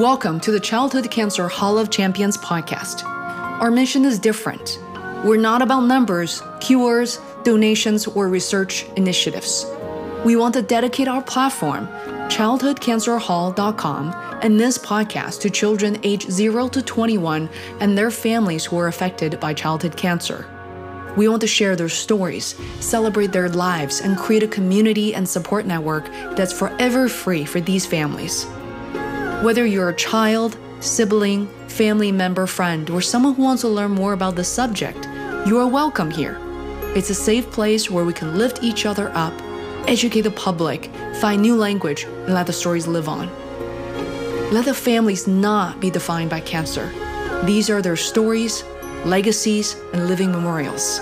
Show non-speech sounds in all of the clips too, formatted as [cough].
Welcome to the Childhood Cancer Hall of Champions podcast. Our mission is different. We're not about numbers, cures, donations, or research initiatives. We want to dedicate our platform, childhoodcancerhall.com, and this podcast to children aged 0 to 21 and their families who are affected by childhood cancer. We want to share their stories, celebrate their lives, and create a community and support network that's forever free for these families. Whether you're a child, sibling, family member, friend, or someone who wants to learn more about the subject, you are welcome here. It's a safe place where we can lift each other up, educate the public, find new language, and let the stories live on. Let the families not be defined by cancer. These are their stories, legacies, and living memorials.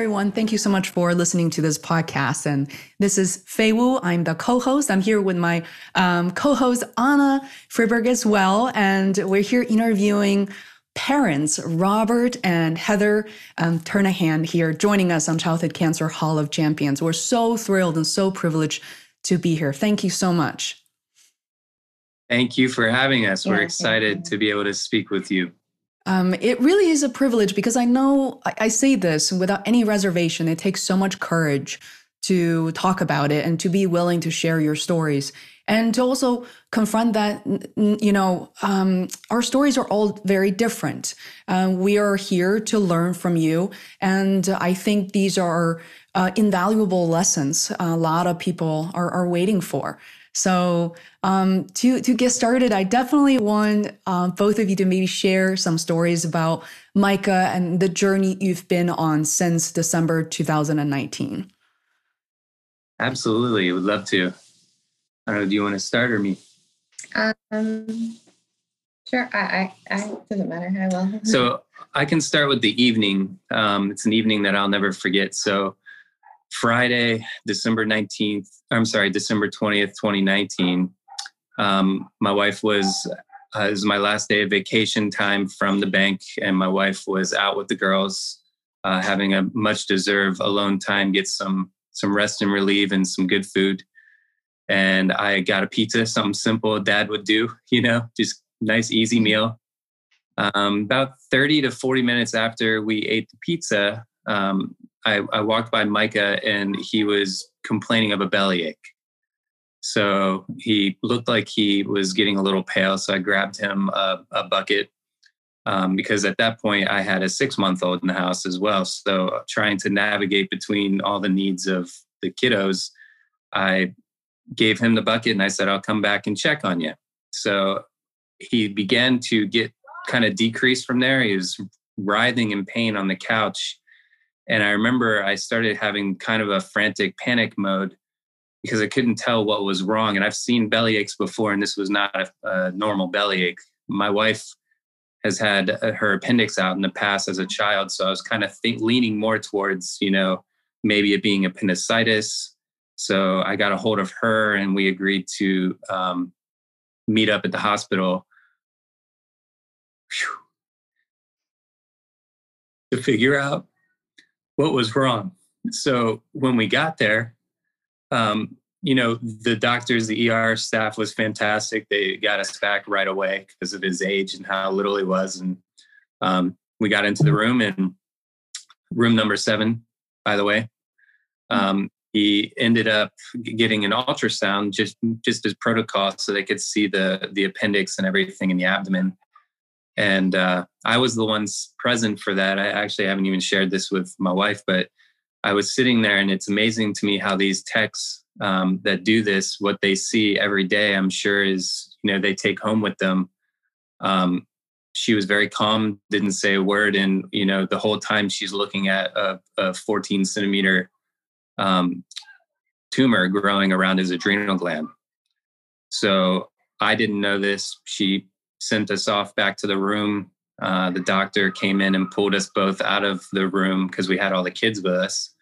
Everyone. Thank you so much for listening to this podcast. And this is Fei Wu. I'm the co host. I'm here with my um, co host, Anna Friberg, as well. And we're here interviewing parents, Robert and Heather um, Turnahan, here joining us on Childhood Cancer Hall of Champions. We're so thrilled and so privileged to be here. Thank you so much. Thank you for having us. Yeah, We're excited to be able to speak with you. Um, it really is a privilege because I know I, I say this without any reservation. It takes so much courage to talk about it and to be willing to share your stories and to also confront that you know um, our stories are all very different. Uh, we are here to learn from you. And i think these are uh, invaluable lessons a lot of people are, are waiting for. So um, to to get started, I definitely want um, both of you to maybe share some stories about Micah and the journey you've been on since December 2019. Absolutely, I would love to. I don't know. Do you want to start or me? Um, sure. I, I, I doesn't matter. I will. [laughs] so I can start with the evening. Um, it's an evening that I'll never forget. So Friday, December 19th, I'm sorry, December 20th, 2019, um, my wife was, uh, it was my last day of vacation time from the bank, and my wife was out with the girls, uh, having a much deserved alone time, get some some rest and relieve and some good food. And I got a pizza, something simple dad would do, [laughs] you know, just nice, easy meal. Um, about 30 to 40 minutes after we ate the pizza, um, I, I walked by Micah and he was complaining of a bellyache. So he looked like he was getting a little pale. So I grabbed him a, a bucket um, because at that point I had a six month old in the house as well. So trying to navigate between all the needs of the kiddos, I gave him the bucket and I said, I'll come back and check on you. So he began to get kind of decreased from there. He was writhing in pain on the couch and I remember I started having kind of a frantic panic mode because I couldn't tell what was wrong. And I've seen belly aches before, and this was not a, a normal belly ache. My wife has had uh, her appendix out in the past as a child, so I was kind of leaning more towards, you know, maybe it being appendicitis. So I got a hold of her, and we agreed to um, meet up at the hospital. Whew. To figure out what was wrong. So when we got there, um, you know, the doctors, the ER staff was fantastic. They got us back right away because of his age and how little he was. And um, we got into the room and room number seven, by the way. Um, he ended up getting an ultrasound just just as protocol so they could see the the appendix and everything in the abdomen and uh, I was the ones present for that. I actually haven't even shared this with my wife, but I was sitting there, and it's amazing to me how these techs um, that do this, what they see every day, I'm sure is you know they take home with them. Um, she was very calm, didn't say a word, and you know the whole time she's looking at a, a 14 centimeter um, tumor growing around his adrenal gland. So I didn't know this. She sent us off back to the room. Uh, the doctor came in and pulled us both out of the room because we had all the kids with us.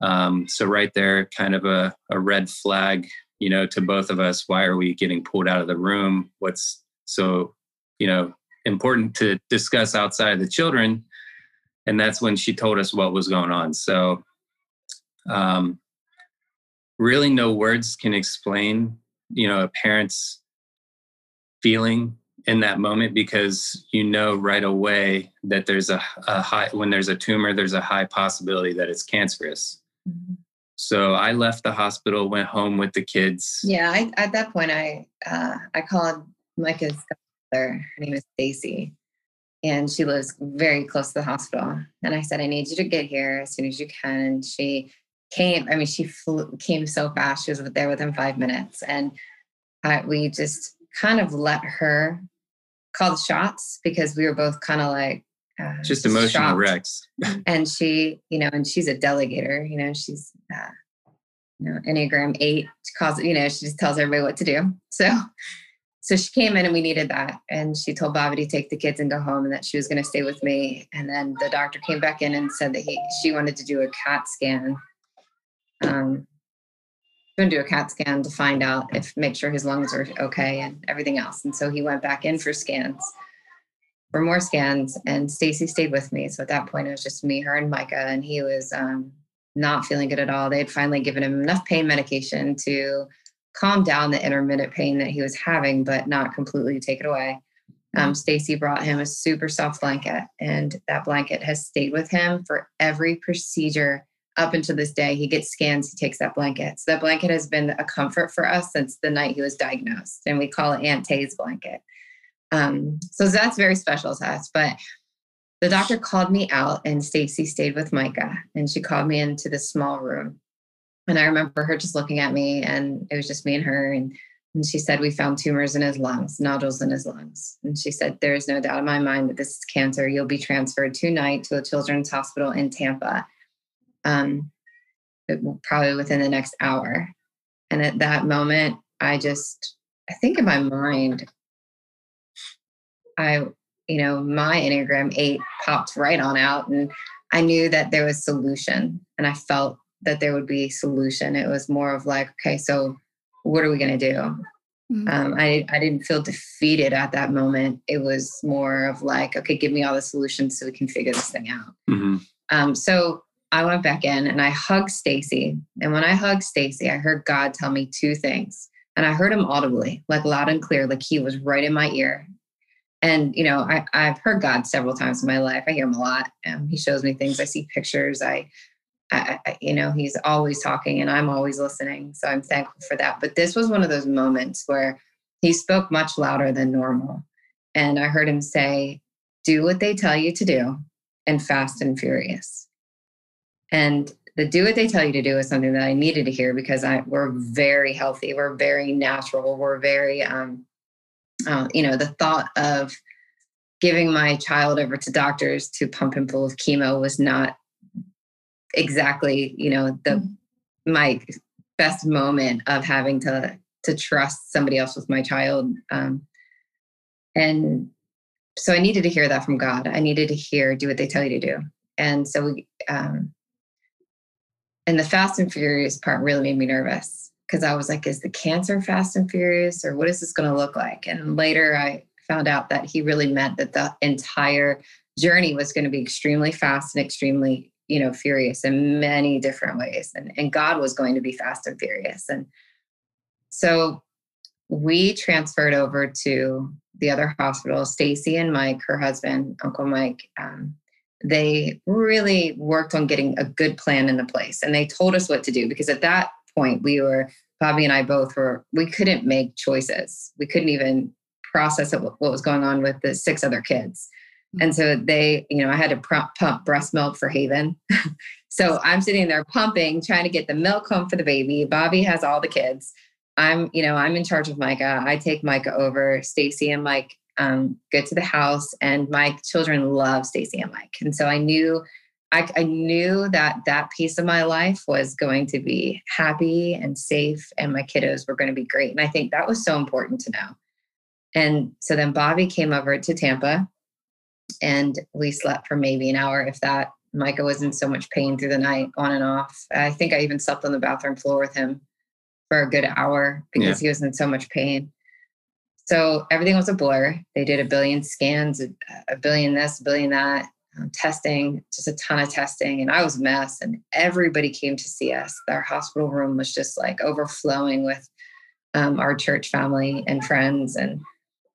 Um, so right there, kind of a, a red flag, you know, to both of us. Why are we getting pulled out of the room? What's so, you know, important to discuss outside of the children. And that's when she told us what was going on. So, um, really, no words can explain, you know, a parent's feeling in that moment because you know right away that there's a, a high when there's a tumor there's a high possibility that it's cancerous. Mm-hmm. so i left the hospital went home with the kids. Yeah I, at that point i uh, i called micah's mother her name is stacy. And she lives very close to the hospital. And i said i need you to get here as soon as you can. And she came i mean she flew, came so fast. She was there within five minutes. And I, we just kind of let her call the shots because we were both kind of like uh, just emotional shocked. wrecks. [laughs] and she, you know, and she's a delegator. You know, she's uh, you know Enneagram eight. She calls. You know, she just tells everybody what to do. So. So she came in and we needed that. And she told Bobby to take the kids and go home and that she was going to stay with me. And then the doctor came back in and said that he she wanted to do a CAT scan. Um, going to do a CAT scan to find out if make sure his lungs are okay and everything else. And so he went back in for scans, for more scans, and Stacy stayed with me. So at that point, it was just me, her, and Micah, and he was um, not feeling good at all. They had finally given him enough pain medication to calm down the intermittent pain that he was having, but not completely take it away. Um, Stacy brought him a super soft blanket, and that blanket has stayed with him for every procedure up until this day, he gets scans, he takes that blanket. So that blanket has been a comfort for us since the night he was diagnosed, and we call it Aunt Tay's blanket. Um, so that's very special to us. But the doctor called me out, and Stacy stayed with Micah, and she called me into the small room. And I remember her just looking at me, and it was just me and her. And, and she said, We found tumors in his lungs, nodules in his lungs. And she said, There is no doubt in my mind that this is cancer. You'll be transferred tonight to a children's hospital in Tampa um, probably within the next hour. And at that moment, I just, I think in my mind, I, you know, my Enneagram 8 popped right on out and I knew that there was solution and I felt that there would be solution. It was more of like, okay, so what are we going to do? Mm-hmm. Um, I, I didn't feel defeated at that moment. It was more of like, okay, give me all the solutions so we can figure this thing out. Mm-hmm. Um, so I went back in and I hugged Stacy. And when I hugged Stacy, I heard God tell me two things. And I heard him audibly, like loud and clear, like he was right in my ear. And, you know, I, I've heard God several times in my life. I hear him a lot. Um, he shows me things. I see pictures. I, I, I, you know, he's always talking and I'm always listening. So I'm thankful for that. But this was one of those moments where he spoke much louder than normal. And I heard him say, Do what they tell you to do and fast and furious. And the do what they tell you to do is something that I needed to hear because I we're very healthy, we're very natural, we're very um, uh, you know, the thought of giving my child over to doctors to pump him full of chemo was not exactly, you know, the mm-hmm. my best moment of having to to trust somebody else with my child. Um, and so I needed to hear that from God. I needed to hear do what they tell you to do. And so we um, and the fast and furious part really made me nervous because I was like, is the cancer fast and furious or what is this going to look like? And later I found out that he really meant that the entire journey was going to be extremely fast and extremely, you know, furious in many different ways. And, and God was going to be fast and furious. And so we transferred over to the other hospital. Stacy and Mike, her husband, Uncle Mike, um, they really worked on getting a good plan into place and they told us what to do because at that point we were bobby and i both were we couldn't make choices. We couldn't even process what was going on with the six other kids. Mm-hmm. and so they you know i had to pump, pump breast milk for haven. [laughs] So i'm sitting there pumping trying to get the milk home for the baby. Bobby has all the kids. I'm you know i'm in charge of micah. I take micah over. Stacy and mike um, get to the house, and my children love Stacy and Mike, and so I knew. I, I knew that that piece of my life was going to be happy and safe, and my kiddos were going to be great. And I think that was so important to know. And so then Bobby came over to Tampa, and we slept for maybe an hour, if that. Micah was in so much pain through the night, on and off. I think I even slept on the bathroom floor with him for a good hour because yeah. he was in so much pain. So everything was a blur. They did a billion scans, a, a billion this, a billion that, um, testing, just a ton of testing. And I was a mess. And everybody came to see us. Our hospital room was just like overflowing with um, our church family and friends. And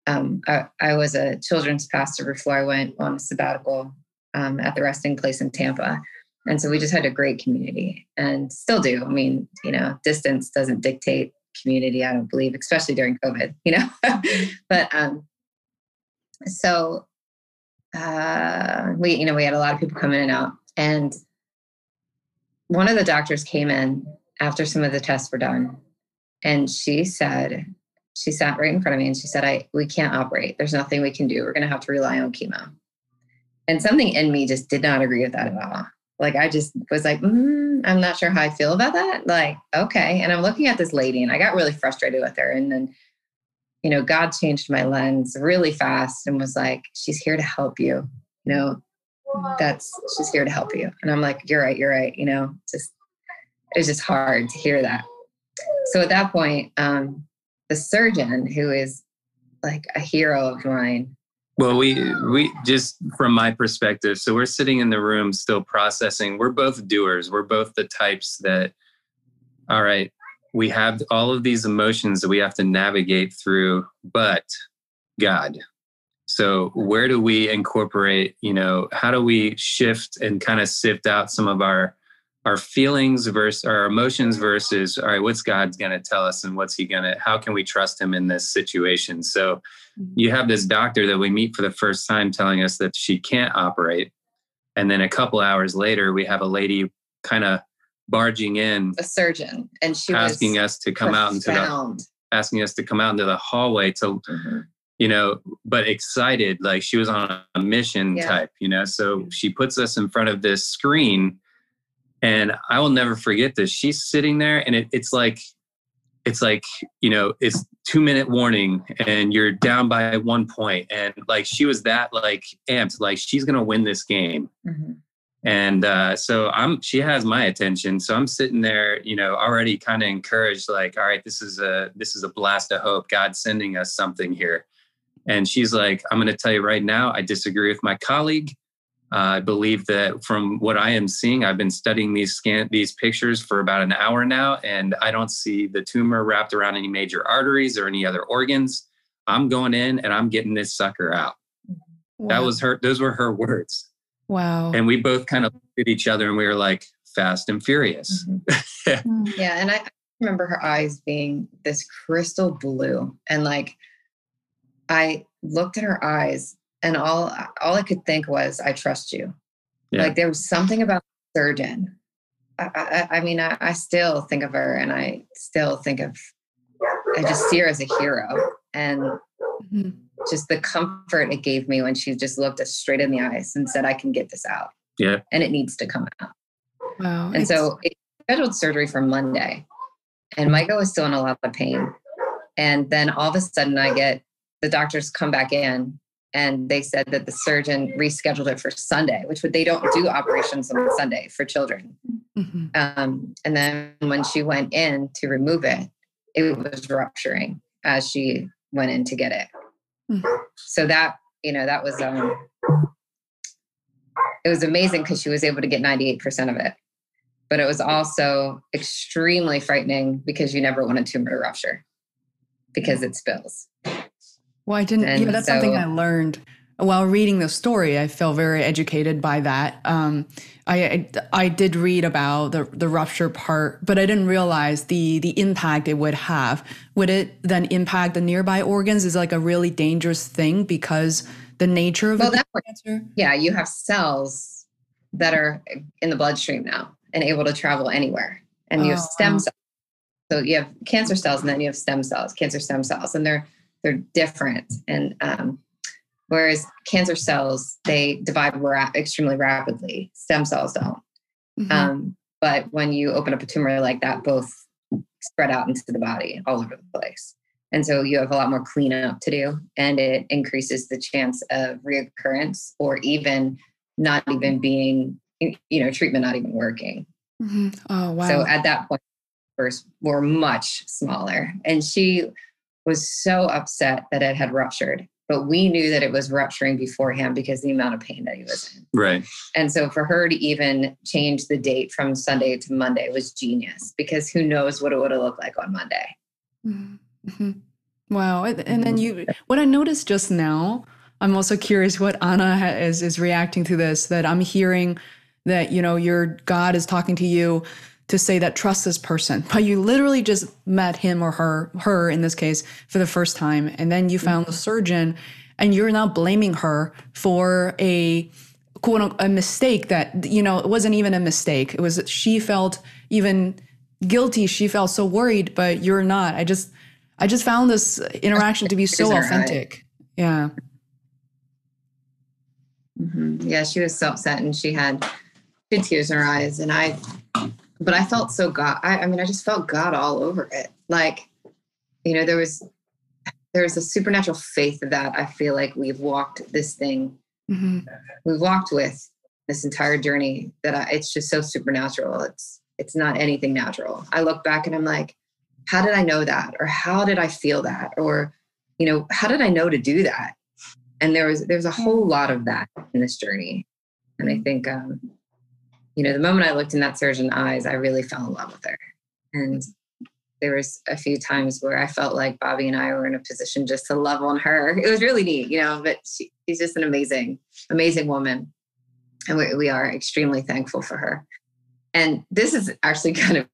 um, I, I, was a children's pastor before I went on a sabbatical um, at the resting place in Tampa. And so we just had a great community and still do. I mean, you know, distance doesn't dictate community, I don't believe, especially during COVID, you know. [laughs] but um so uh we, you know, we had a lot of people come in and out. And one of the doctors came in after some of the tests were done and she said, she sat right in front of me and she said, I we can't operate. There's nothing we can do. We're gonna have to rely on chemo. And something in me just did not agree with that at all. Like I just was like, mm, I'm not sure how I feel about that. Like, okay. And I'm looking at this lady and I got really frustrated with her. And then, you know, God changed my lens really fast and was like, she's here to help you. You know, that's she's here to help you. And I'm like, you're right, you're right. You know, just it was just hard to hear that. So at that point, um, the surgeon who is like a hero of mine well, we we just from my perspective, so we're sitting in the room still processing. We're both doers. We're both the types that all right, we have all of these emotions that we have to navigate through, but God. So where do we incorporate, you know, how do we shift and kind of sift out some of our our feelings versus our emotions versus all right what's god's going to tell us and what's he going to how can we trust him in this situation so. You have this doctor that we meet for the first time telling us that she can't operate and then a couple hours later we have a lady kind of barging in a surgeon and she was asking us to come profound. out into the asking us to come out into the hallway to mm-hmm. you know but excited like she was on a mission yeah. type you know so she puts us in front of this screen and I will never forget this. She's sitting there and it, it's like, it's like, you know, it's two minute warning and you're down by one. And like, she was that like amped, like she's going to win this game. Mm-hmm. And uh, so I'm, she has my attention. So I'm sitting there, you know, already kind of encouraged, like, all right, this is a, this is a blast of hope. God's sending us something here. And she's like, I'm going to tell you right now, I disagree with my colleague. Uh, I believe that from what I am seeing, I've been studying these scan these pictures for about an hour now, and I don't see the tumor wrapped around any major arteries or any other organs. I'm going in and I'm getting this sucker out. Wow. That was her. Those were her words. Wow. And we both kind of looked at each other and we were like, fast and furious. Mm-hmm. [laughs] yeah. And I remember her eyes being this crystal blue. And like, I looked at her eyes and all all I could think was, "I trust you." Yeah. Like there was something about surgeon. I, I, I mean, I, I, still think of her, and I still think of. I just see her as a hero, and mm-hmm. just the comfort it gave me when she just looked us straight in the eyes and said, "I can get this out." Yeah, and it needs to come out. Wow! And so, it scheduled surgery for Monday, and Micah was still in a lot of pain. And then all of a sudden, I get the doctors come back in and they said that the surgeon rescheduled it for Sunday, which would they don't do operations on Sunday for children. Mm-hmm. Um, and then when she went in to remove it, it was rupturing as she went in to get it. Mm-hmm. So that you know that was um, it was amazing because she was able to get 98% of it. But it was also extremely frightening because you never want a tumor to rupture because it spills. Well, I didn't. And yeah, that's so, something I learned while reading the story. I felt very educated by that. Um, I, I, I did read about the the rupture part, but I didn't realize the the impact it would have. Would it then impact the nearby organs? Is like a really dangerous thing because the nature of well, that, cancer. Yeah, you have cells that are in the bloodstream now and able to travel anywhere, and you have oh, stem cells. So you have cancer cells, and then you have stem cells, cancer stem cells, and they're they're different. And um, whereas cancer cells, they divide ra- extremely rapidly, stem cells don't. Mm-hmm. Um, but when you open up a tumor like that, both spread out into the body all over the place. And so you have a lot more cleanup to do, and it increases the chance of reoccurrence or even not even being, you know, treatment not even working. Mm-hmm. Oh, wow. So at that point, first were much smaller. And she was so upset that it had ruptured. But we knew that it was rupturing beforehand because the amount of pain that he was in. Right. And so for her to even change the date from Sunday to Monday was genius because who knows what it would have looked like on Monday. Mm-hmm. Wow. And then you, [laughs] what I noticed just now, I'm also curious what Anna is, is reacting to this, that I'm hearing that, you know, your God is talking to you to say that trust this person, but you literally just met him or her, her in this case, for the first time. And then you found the mm-hmm. surgeon and you're now blaming her for a quote unquote, a mistake that, you know, it wasn't even a mistake. It was, she felt even guilty. She felt so worried, but you're not. I just, I just found this interaction to be so [laughs] authentic. Yeah. Mm-hmm. Yeah, she was so upset and she had, had tears in her eyes. And I, but I felt so God. I, I mean, I just felt God all over it. Like, you know, there was there was a supernatural faith that I feel like we've walked this thing. Mm-hmm. We've walked with this entire journey that I, it's just so supernatural. It's it's not anything natural. I look back and I'm like, how did I know that, or how did I feel that, or you know, how did I know to do that? And there was there's a whole lot of that in this journey, and I think um, you know, the moment I looked in that surgeon's eyes, I really fell in love with her. And there was a few times where I felt like Bobby and I were in a position just to love on her. [laughs] It was really neat, you know, but she, she's just an amazing, amazing woman. And we, we are extremely thankful for her. And this is actually [laughs] kind of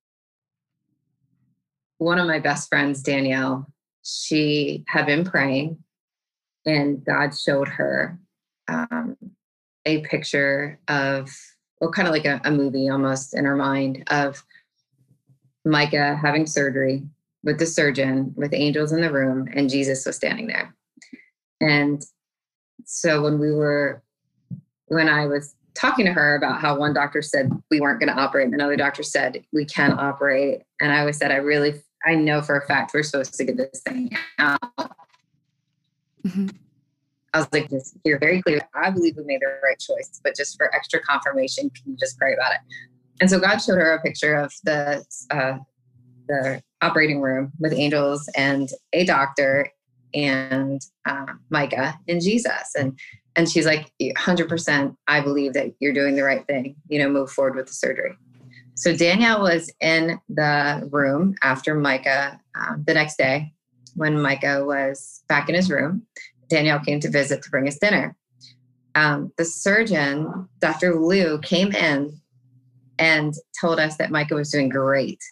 one of my best friends, Danielle. She had been praying, and God showed her um, a picture of well, kind of like a, a movie almost in her mind of Micah having surgery with the surgeon, with angels in the room, and Jesus was standing there. And so when we were, when I was talking to her about how one doctor said we weren't going to operate, and another doctor said we can operate, and I was said I really, I know for a fact we're supposed to get this thing out. Mm-hmm. I was like, just you're very clear. I believe we made the right choice, but just for extra confirmation, can you just pray about it? And so God showed her a picture of the uh, the operating room with angels and a doctor and uh, Micah and Jesus. And and she's like, 100%, I believe that you're doing the right thing. You know, move forward with the surgery. So Danielle was in the room after Micah um, the next day when Micah was back in his room. Danielle came to visit to bring us dinner. Um, the surgeon, Dr. Liu, came in and told us that Micah was doing great.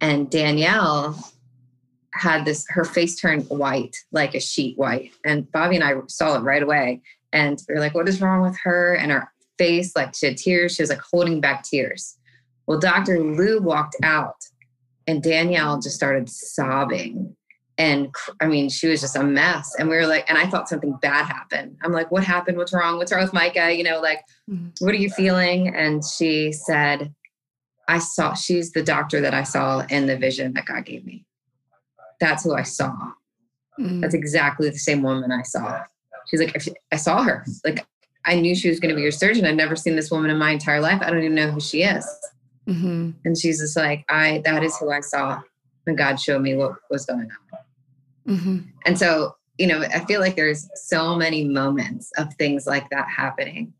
And Danielle had this, her face turned white, like a sheet white. And Bobby and I saw it right away. And we were like, what is wrong with her? And her face, like she had tears. She was like holding back tears. Well, Dr. Liu walked out and Danielle just started sobbing and I mean, she was just a mess. And we were like, and I thought something bad happened. I'm like, what happened? What's wrong? What's wrong with Micah? You know, like, mm-hmm. what are you feeling? And she said, I saw, she's the doctor that I saw in the vision that God gave me. That's who I saw. Mm-hmm. That's exactly the same woman I saw. She's like, I saw her. Like, I knew she was going to be your surgeon. I've never seen this woman in my entire life. I don't even know who she is. Mm-hmm. And she's just like, I, that is who I saw. And God showed me what was going on. Mm-hmm. And so, you know, I feel like there's so many moments of things like that happening.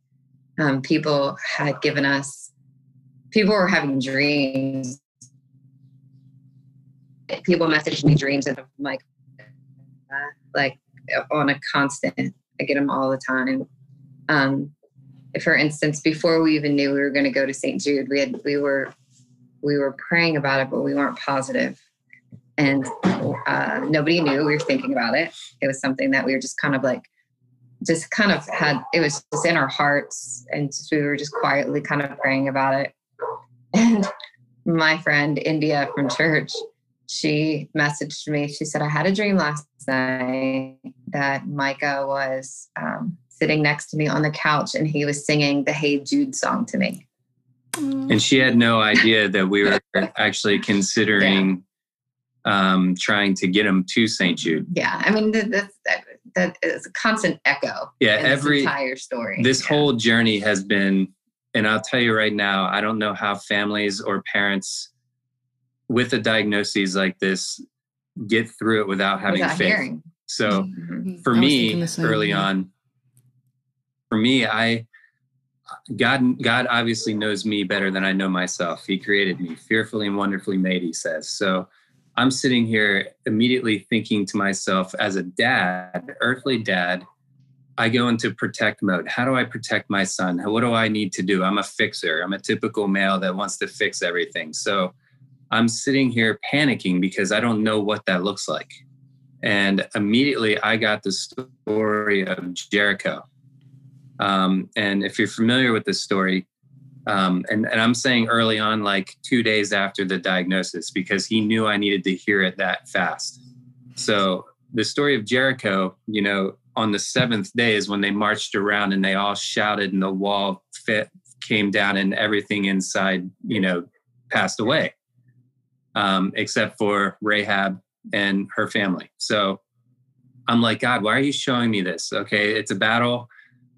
Um, people had given us, people were having dreams. People messaged me dreams and I'm like, like on a constant. I get them all the time. Um, for instance, before we even knew we were going to go to St. Jude, we had we were we were praying about it, but we weren't positive and uh, nobody knew we were thinking about it. It was something that we were just kind of like, just kind of had, it was just in our hearts. And just, we were just quietly kind of praying about it. And my friend India from church, she messaged me. She said, I had a dream last night that Micah was um, sitting next to me on the couch and he was singing the Hey Jude song to me. And she had no idea that we were [laughs] actually considering um, trying to get them to St. Jude. Yeah, I mean that, that, that is a constant echo. Yeah, every entire story. This yeah. whole journey has been, and I'll tell you right now, I don't know how families or parents with a diagnosis like this get through it without having Without faith. hearing. So Mhm. for me thinking the same, early yeah. on for me i god god obviously knows me better than i know myself he created me fearfully and wonderfully made he says so i'm sitting here immediately thinking to myself as a dad earthly dad i go into protect mode. How do i protect my son? What do i need to do? I'm a fixer. I'm a typical male that wants to fix everything. So i'm sitting here panicking because i don't know what that looks like. And immediately I got the story of Jericho. Um, and if you're familiar with this story, um, and, and I'm saying early on, like two days after the diagnosis, because he knew I needed to hear it that fast. So the story of Jericho, you know, on the seventh day is when they marched around and they all shouted, and the wall fit, came down, and everything inside, you know, passed away, um, except for Rahab and her family. So I'm like, God, why are you showing me this? Okay, it's a battle.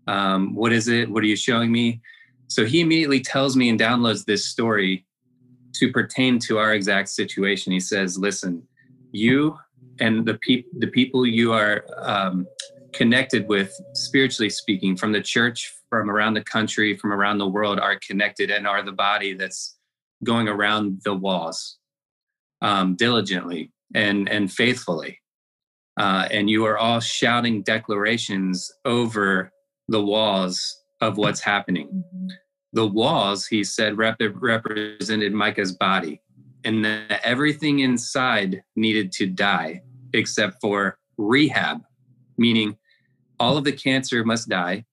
Um, what is it? What are you showing me? So he immediately tells me and downloads this story to pertain to our exact situation. He says, "Listen, you and the people, the people you are um, connected with, spiritually speaking, from the church, from around the country, from around the world, are connected and are the body that's going around the walls um, diligently and and faithfully uh, and you are all shouting declarations over the walls of what's happening. Mm-hmm. The walls he said rep- represented micah's body and that everything inside needed to die except for Rahab meaning all of the cancer must die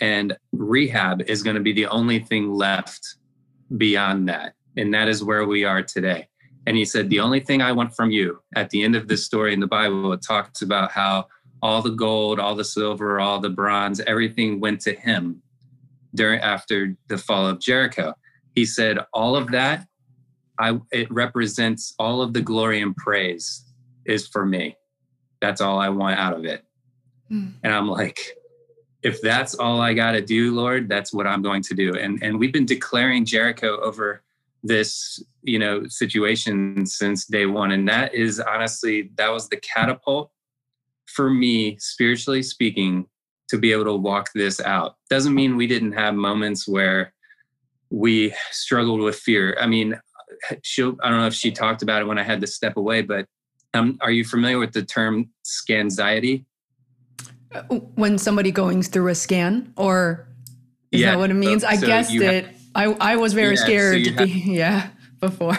and Rahab is going to be the only thing left beyond that and that is where we are today. And he said, The only thing I want from you at the end of this story in the Bible, it talks about how all the gold, all the silver, all the bronze, everything went to him during after the fall of Jericho. He said, All of that, I it represents all of the glory and praise is for me. That's all I want out of it. Hmm. And I'm like, if that's all I got to do, Lord, that's what I'm going to do. And and we've been declaring Jericho over this you know situation since day one and that is honestly that was the catapult for me spiritually speaking to be able to walk this out doesn't mean we didn't have moments where we struggled with fear i mean she i don't know if she talked about it when i had to step away but um, are you familiar with the term scanxiety Uh, When somebody going through a scan, or is Yeah, that what it means? so- I so guessed you have- it. I I was very Yeah, scared to be [laughs] yeah before.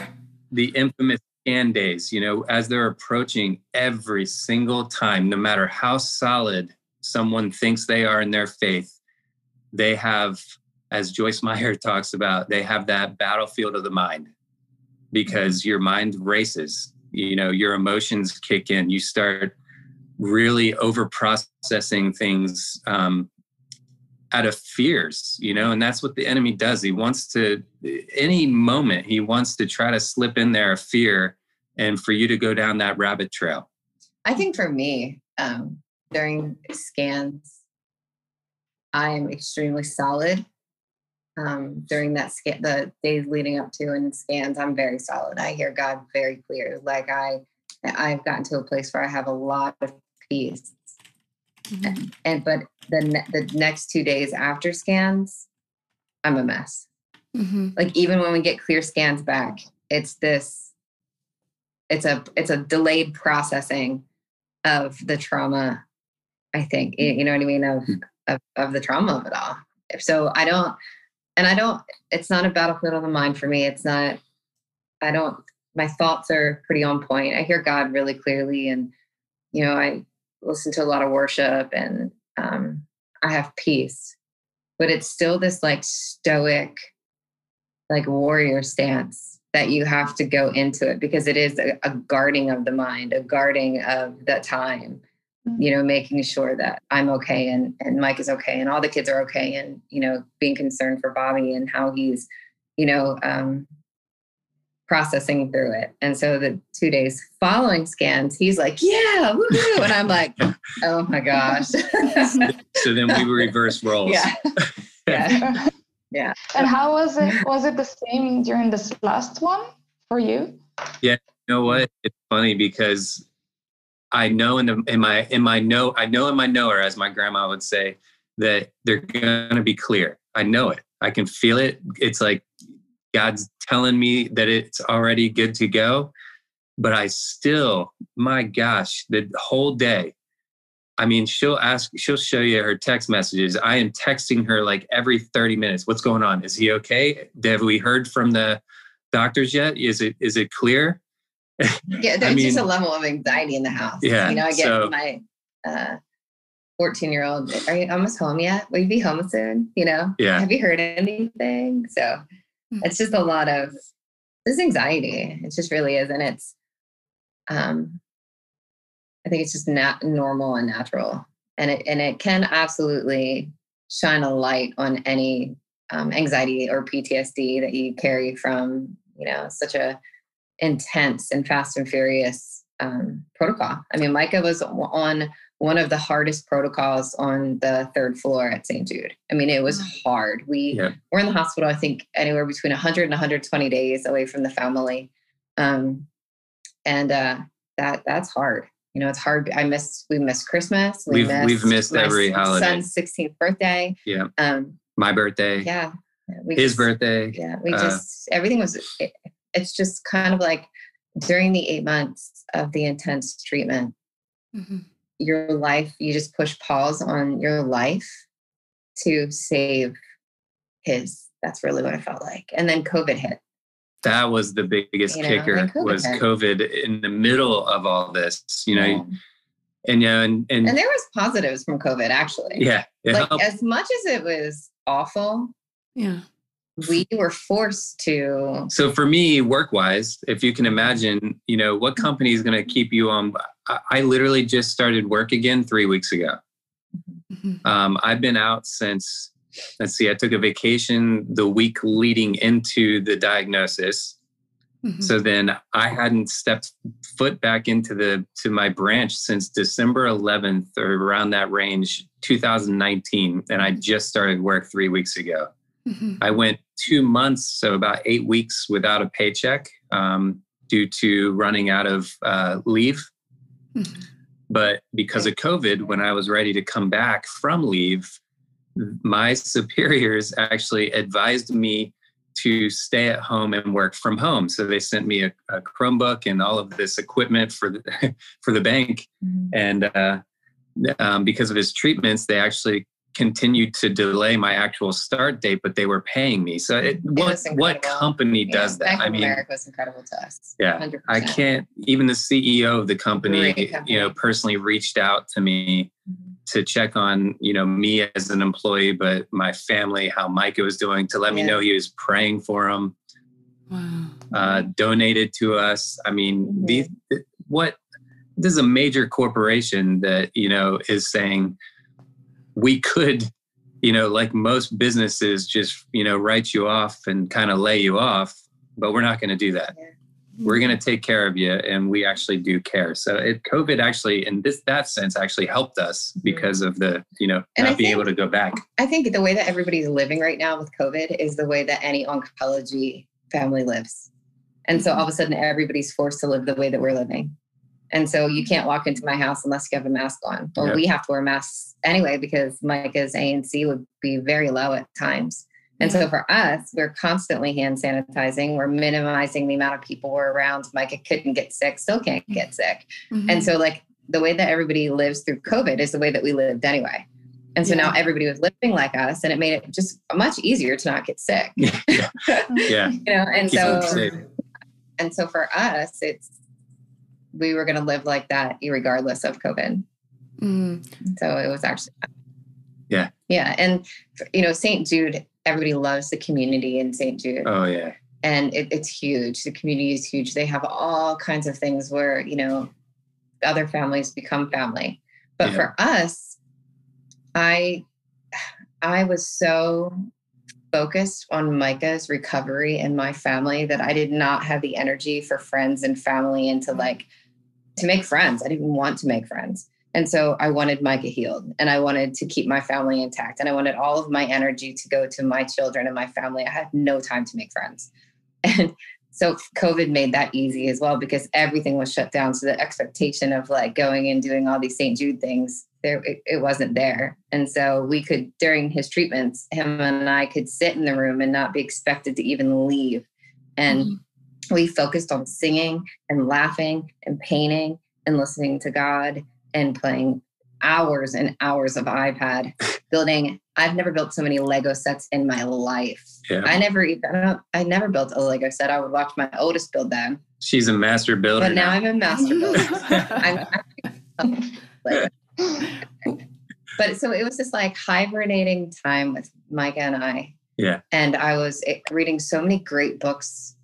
the infamous scan days, you know, as they're approaching every single time, no matter how solid someone thinks they are in their faith, they have, as Joyce Meyer [laughs] talks about, they have that battlefield of the mind because your mind races, you know, your emotions kick in. You start really over processing things um, out of fears, you know, and that's what the enemy does. He wants to, any moment, he wants to try to slip in there a fear and for you to go down that rabbit trail. I think for me, um, during scans, I am extremely solid. Um, during that scan, the days leading up to and scans, I'm very solid. I hear God very clear. Like I, I've gotten to a place where I have a lot of peace. And but the ne- the next two days after scans, I'm a mess. Mhm. Like even when we get clear scans back, it's this. It's a it's a delayed processing of the trauma. I think you know what I mean of of, of the trauma of it all. So I don't, and I don't. It's not a battlefield of the mind for me. It's not. I don't. My thoughts are pretty on point. I hear God really clearly, and you know I listen to a lot of worship, and um, I have peace. But it's still this like stoic, like warrior stance that you have to go into it because it is a, a guarding of the mind, a guarding of the time you know, making sure that I'm okay and and Mike is okay and all the kids are okay and you know, being concerned for Bobby and how he's, you know, um, processing through it. And so the two days following scans, he's like, "Yeah, woohoo!" and I'm like, [laughs] "Oh my gosh, [laughs] So then we reverse roles. yeah, [laughs] yeah, yeah." And how was it? Was it the same during this last one for you? Yeah, you know what? It's funny because I know in the in my in my know I know in my knower, as my grandma would say, that they're gonna be clear. I know it. I can feel it. It's like God's telling me that it's already good to go. But I still, my gosh, the whole day, I mean, she'll ask, she'll show you her text messages. I am texting her like every 30 minutes. What's going on? Is he okay? Have we heard from the doctors yet? Is it is it clear? [laughs] Yeah, there's I mean, just a level of anxiety in the house. Yeah. You know, I get so, my uh 14 year old, are you almost home yet? Will you be home soon? You know? Yeah. Have you heard anything? So hmm. it's just a lot of this anxiety. It just really is. And it's um I think it's just not normal and natural. And it and it can absolutely shine a light on any um, anxiety or PTSD that you carry from, you know, such a intense and fast and furious um, protocol. I mean, Micah was on one of the hardest protocols on the third floor at St. Jude. I mean, it was hard. We yeah. were in the hospital, I think, anywhere between 100 and 120 days away from the family. Um, and uh, that that's hard you know, it's hard. I missed, we missed Christmas. We have we've missed every holiday. Son's 16th birthday. Yeah. Um, my birthday. Yeah. We His just, birthday. Yeah. We uh, just, everything was, it, it's just kind of like during the eight months of the intense treatment, mm-hmm. your life, you just push pause on your life to save his. That's really what it felt like. And then COVID hit that was the biggest you know, kicker COVID was COVID in the middle of all this, you know. Yeah. And yeah, and, and and there was positives from COVID actually. Yeah. Like helped. as much as it was awful. Yeah. We were forced to So for me, work wise, if you can imagine, you know, what company is gonna keep you on I, I literally just started work again three weeks ago. Mm-hmm. Um, I've been out since let's see, I took a vacation the week leading into the diagnosis. Mm-hmm. So then I hadn't stepped foot back into the to my branch since December 11th or around that range, 2019, and I just started work three weeks ago. Mm-hmm. I went two months, so about eight weeks without a paycheck um, due to running out of uh, leave. Mm-hmm. But because of COVID, when I was ready to come back from leave, my superiors actually advised me to stay at home and work from home. So they sent me a, a Chromebook and all of this equipment for the [laughs] for the bank. Mm-hmm. And uh, um, because of his treatments, they actually continued to delay my actual start date, but they were paying me. So it, it what what company yeah, does that? Bank I mean, America was incredible to us. Yeah, 100%. I can't. Even the CEO of the company, company, you know, personally reached out to me. Mm-hmm to check on you know me as an employee but my family how micah was doing to let yeah. me know he was praying for him wow. uh, donated to us i mean mm-hmm. these what this is a major corporation that you know is saying we could you know like most businesses just you know write you off and kind of lay you off but we're not going to do that. Yeah. We're going to take care of you and we actually do care. So it covid actually in this that sense actually helped us mm-hmm. because of the you know and not I being think, able to go back. I think the way that everybody's living right now with covid is the way that any oncology family lives. And so mm-hmm. all of a sudden everybody's forced to live the way that we're living and so you can't walk into my house unless you have a mask on well yep. we have to wear masks anyway because micah's anc would be very low at times and so for us, we're constantly hand sanitizing. We're minimizing the amount of people we're around. Micah couldn't get sick, still can't get sick. Mm-hmm. And so, like, the way that everybody lives through COVID is the way that we lived anyway. And so yeah. now everybody was living like us, and it made it just much easier to not get sick. [laughs] yeah. yeah. [laughs] you know, and Keep so, and so for us, it's, we were going to live like that regardless of COVID. Mm. So it was actually, yeah. Yeah. And, you know, St. Jude everybody loves the community in St. Jude. Oh yeah. And it, it's huge. The community is huge. They have all kinds of things where, you know, other families become family. But yeah. for us, I I was so focused on Micah's recovery and my family that I did not have the energy for friends and family and to like to make friends. I didn't want to make friends. And so I wanted Micah healed and I wanted to keep my family intact. And I wanted all of my energy to go to my children and my family. I had no time to make friends. And so COVID made that easy as well because everything was shut down. So the expectation of like going and doing all these St. Jude things, there it, it wasn't there. And so we could during his treatments, him and I could sit in the room and not be expected to even leave. And mm-hmm. We focused on singing and laughing and painting and listening to God and playing hours and hours of iPad [laughs] building. I've never built so many Lego sets in my life. Yeah. I never even I, I, never built a Lego set. I would watch my oldest build them. She's a master builder. But now, now. I'm a master builder. [laughs] I'm, but so it was just like hibernating time with Micah and I. Yeah. And I was eh, reading so many great books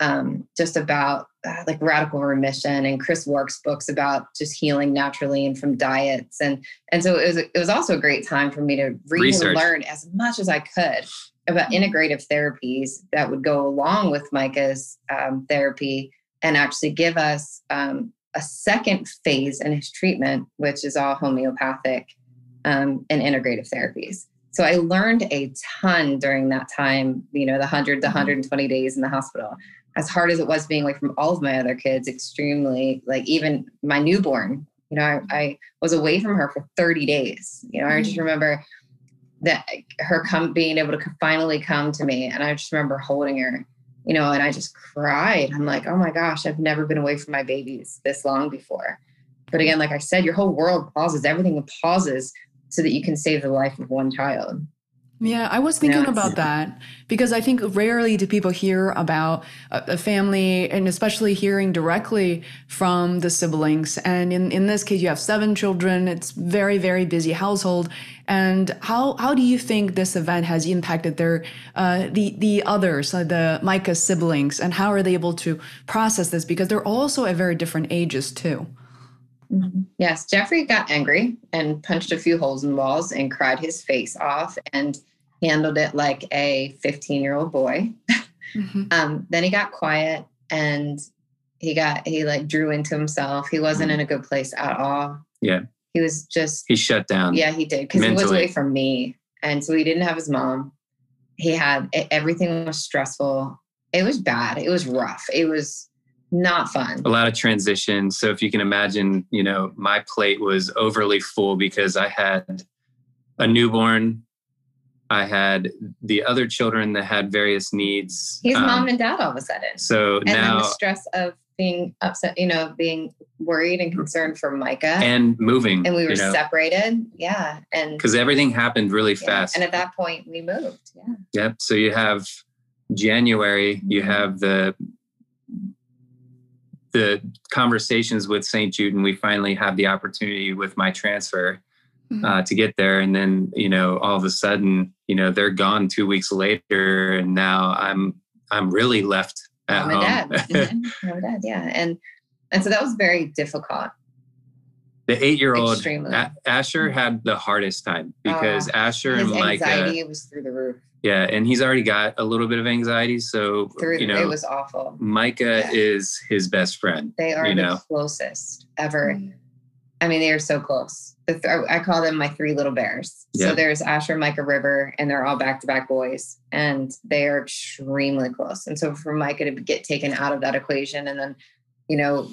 um, just about uh, like radical remission and Chris Wark's books about just healing naturally and from diets and and so it was it was also a great time for me to read Research. and learn as much as I could about mm-hmm. integrative therapies that would go along with Micah's um, therapy and actually give us um, a second phase in his treatment, which is all homeopathic um, and integrative therapies. So I learned a ton during that time, you know, the 100 to 120 mm-hmm. days in the hospital as hard as it was being away from all of my other kids, extremely like even my newborn, you know, I, I was away from her for 30 days. You know, I just mm. remember that her come being able to finally come to me. And I just remember holding her, you know, and I just cried. I'm like, oh my gosh, I've never been away from my babies this long before. But again, like I said, your whole world pauses, everything pauses so that you can save the life of one child. Yeah, I was thinking about that because I think rarely do people hear about a, family and especially hearing directly from the siblings. And in, in this case, you have seven children. It's very, very busy household. And how, how do you think this event has impacted their, uh, the, the others, uh, the Micah siblings, and how are they able to process this? Because they're also at very different ages too. Mm-hmm. Yes, Jeffrey got angry and punched a few holes in walls and cried his face off and handled it like a 15 year old boy. Mm-hmm. [laughs] um, then he got quiet and he got, he like drew into himself. He wasn't mm-hmm. in a good place at all. Yeah. He was just, he shut down. Yeah, he did because he was away from me. And so he didn't have his mom. He had everything was stressful. It was bad. It was rough. It was, not fun. A lot of transition. So if you can imagine, you know, my plate was overly full because I had a newborn. I had the other children that had various needs. He's um, mom and dad all of a sudden. So and now the stress of being upset, you know, being worried and concerned for Micah and moving. And we were you know, separated. Yeah. And because everything happened really yeah. fast. And at that point we moved. Yeah. Yep. So you have January, you mm-hmm. have the the conversations with St. Jude, and we finally have the opportunity with my transfer mm-hmm. uh, to get there. And then, you know, all of a sudden, you know, they're gone two weeks later, and now I'm I'm really left at Mom home. And dad. [laughs] mm-hmm. Mom and dad, yeah, and and so that was very difficult. The eight-year-old Asher mm-hmm. had the hardest time because uh, Asher and Micah anxiety was through the roof. Yeah, and he's already got a little bit of anxiety, so Through, you know it was awful. Micah yeah. is his best friend. They are the know? closest ever. Mm. I mean, they are so close. Th- I call them my three little bears. Yeah. So there's Asher, Micah, River, and they're all back to back boys, and they are extremely close. And so for Micah to get taken out of that equation, and then, you know,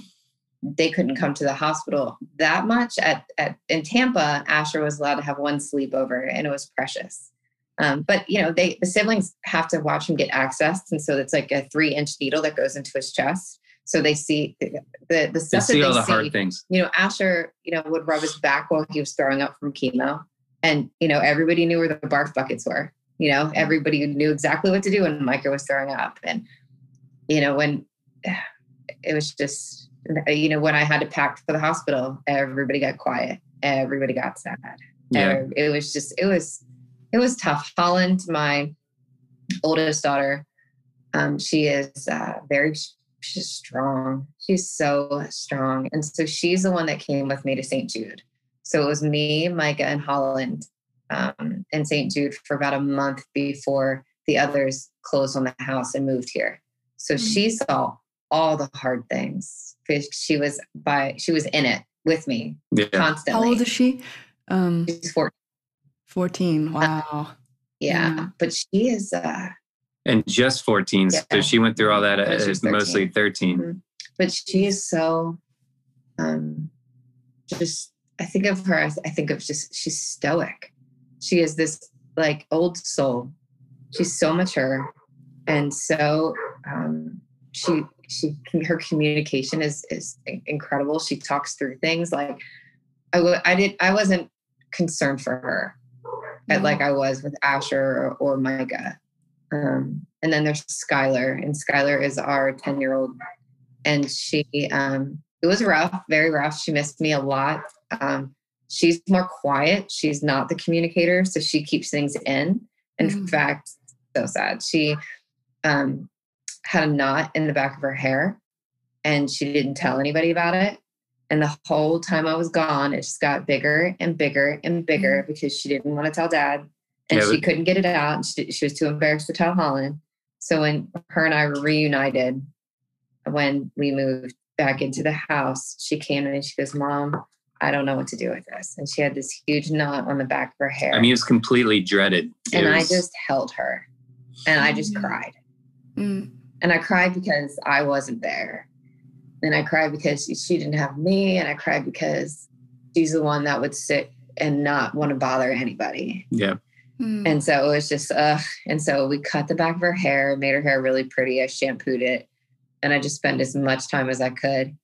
they couldn't come to the hospital that much. At, at in Tampa, Asher was allowed to have one sleepover, and it was precious um, but you know, they the siblings have to watch him get access, and so it's like a three inch needle that goes into his chest. So they see the the, the stuff they see that all they the see. hard things. You know, Asher, you know, would rub his back while he was throwing up from chemo, and you know, everybody knew where the barf buckets were. You know, everybody knew exactly what to do when Micah was throwing up, and you know, when [sighs] it was just, you know, when I had to pack for the hospital, everybody got quiet, everybody got sad. Yeah. it was just, it was it was tough. Holland, my oldest daughter, um, she is uh, very she's strong. She's so strong, and so she's the one that came with me to St. Jude. So it was me, Micah, and Holland um, in St. Jude for about a month before the others closed on the house and moved here. So mm-hmm. she saw all the hard things. Because she was by she was in it with me yeah. constantly. How old is she? Um, She's 14. 14. Wow. Uh, yeah. yeah. But she is, uh, and just 14. Yeah. So she went through all that When she was as mostly 13. Mhm. but she is so um just i think of her i think of just she's stoic she is this like old soul she's so mature and so um she she her communication is is incredible. She talks through things like i w- i did i wasn't concerned for her No. like i was with asher or, or micah. Um and then there's skylar and skylar is our 10 year old and she um it was rough very rough. She missed me a lot. Um she's more quiet. She's not the communicator so she keeps things in. In Mm. fact so sad. She um had a knot in the back of her hair and she didn't tell anybody about it and the whole time i was gone it just got bigger and bigger and bigger because she didn't want to tell dad and Yeah, she but- couldn't get it out and she, she was too embarrassed to tell holland so when her and i were reunited when we moved back into the house, she came in and she goes, Mom, I don't know what to do with this. And she had this huge knot on the back of her hair. I mean, it was completely dreaded. It and I just held her and I just Mhm. cried. Mm. And I cried because I wasn't there. And I cried because she, she didn't have me. And I cried because she's the one that would sit and not want to bother anybody. yeah. Mm. And so it was just, ugh. And so we cut the back of her hair, made her hair really pretty. I shampooed it, and I just spent as much time as I could.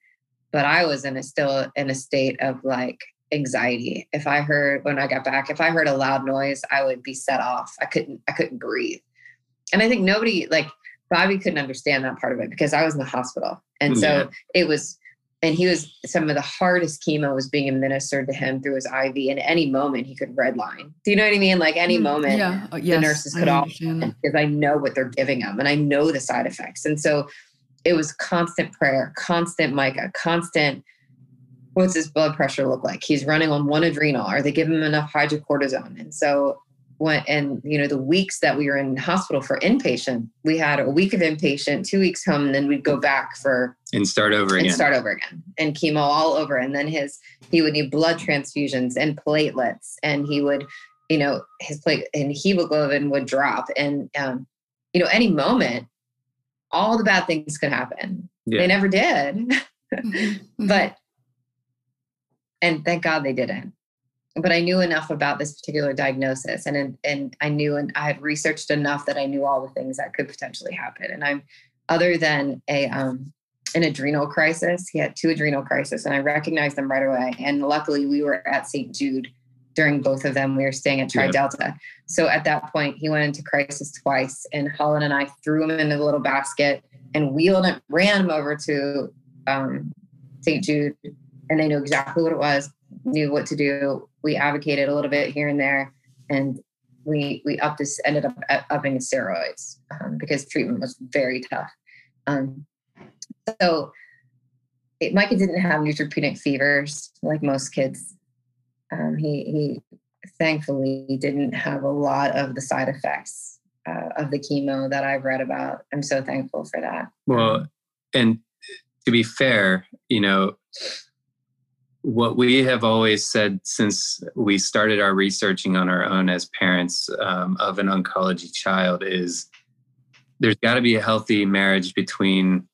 But I was in a still in a state of like anxiety. If I heard when I got back, if I heard a loud noise, I would be set off. I couldn't, I couldn't breathe. And I think nobody like Bobby couldn't understand that part of it because I was in the hospital. And so it was and he was some of the hardest chemo was being administered to him through his IV. And any moment he could redline. Do you know what I mean? Like any Mm, moment yeah, uh, yes, nurses could all- because I know what they're giving him and I know the side effects. And so it was constant prayer, constant Micah, constant. What's his blood pressure look like? He's running on one adrenal. Are they giving him enough hydrocortisone? And so when and you know the weeks that we were in hospital for inpatient, we had a week of inpatient, two weeks home, and then we'd go back for And start over and again. start over again and chemo all over and then his he would need blood transfusions and platelets and he would you know his plate and hemoglobin would drop and um, you know any moment all the bad things could happen Yeah. they never did [laughs] Mhm, mhm. but and thank god they didn't but i knew enough about this particular diagnosis and and i knew and i had researched enough that i knew all the things that could potentially happen and i'm other than a um an adrenal crisis he had two adrenal crises and i recognized them right away and luckily we were at st jude during both of them we were staying at tri Yeah. delta so at that point he went into crisis twice and holland and i threw him in the little basket and wheeled him ran him over to um, st jude and they knew exactly what it was, knew what to do. We advocated a little bit here and there, and we we upped this ended up up- upping steroids um, because treatment was very tough. Um, so it, Micah didn't have neutropenic fevers like most kids. Um, he he thankfully didn't have a lot of the side effects uh, of the chemo that I've read about. I'm so thankful for that. Well, and to be fair, you know, what we have always said since we started our researching on our own as parents um, of an oncology child is there's got to be a healthy marriage between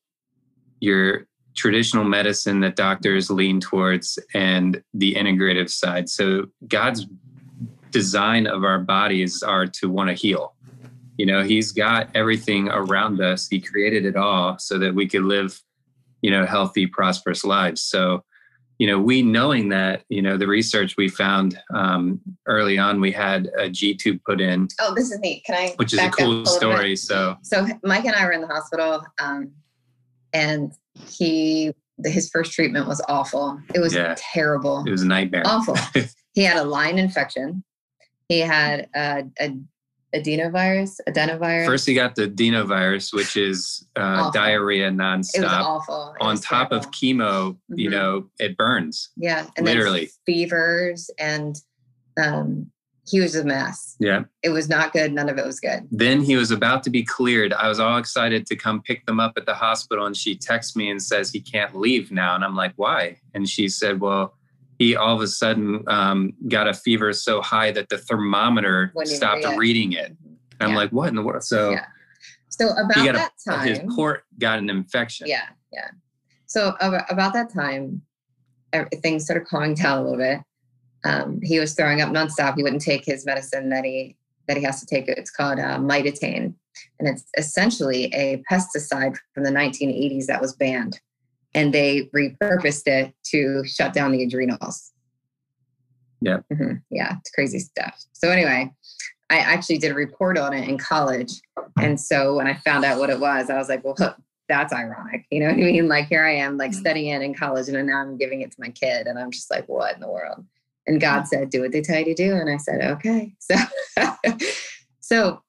your traditional medicine that doctors lean towards and the integrative side. So God's design of our bodies are to want to heal. You know, he's got everything around us. He created it all so that we could live, you know, healthy, prosperous lives. So, you know, we knowing that, you know, the research we found um, early on, we had a G tube put in, Oh, this is neat. Can I? which is a cool bit? story. So, so Mike and I were in the hospital, um, and he his first treatment was awful. It was Yeah. terrible, it was a nightmare. awful. [laughs] he had a line infection. He had a, a adenovirus, adenovirus. First, he got the adenovirus, which is uh, diarrhea it was awful. It On was top of chemo, you Mhm. know, it burns. yeah, and literally. fevers, and um, he was a mess. Yeah. It was not good. None of it was good. Then he was about to be cleared. I was all excited to come pick them up at the hospital, and she texts me and says he can't leave now. And I'm like, why? And she said, well, he all of a sudden um, got a fever so high that the thermometer stopped read reading it. And I'm like, what in the world? So Yeah. So about he that a, time, his port got an infection. Yeah, yeah. So about, that time, things started calming down a little bit. Um, he was throwing up nonstop. He wouldn't take his medicine that he that he has to take. It's called uh, mitotane, and it's essentially a pesticide from the 1980s that was banned, and they repurposed it to shut down the adrenals. Yeah. Mhm. Yeah, it's crazy stuff. So anyway, I actually did a report on it in college, and so when I found out what it was, I was like, well, that's ironic. You know what I mean? Like here I am, like studying it in college, and now I'm giving it to my kid, and I'm just like, what in the world? And God said, do what they tell you to do, and I said, okay. [laughs] So, so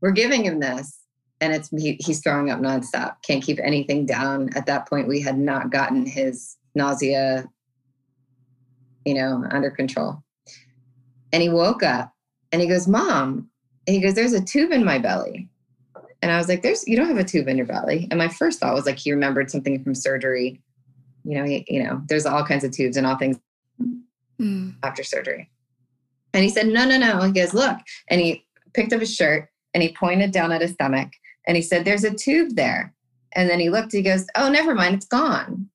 we're giving him this, and it's he, he's throwing up nonstop. Can't keep anything down. At that point, we had not gotten his nausea, you know, under control. And he woke up, and he goes, "Mom," and he goes, "There's a tube in my belly." And I was like, "There's you don't have a tube in your belly." And my first thought was like he remembered something from surgery. You know, he, you know, there's all kinds of tubes and all things Mm. after surgery. And he said, No, no, no. He goes, Look. And he picked up his shirt and he pointed down at his stomach and he said, There's a tube there. And then he looked, he goes, Oh, never mind, it's gone.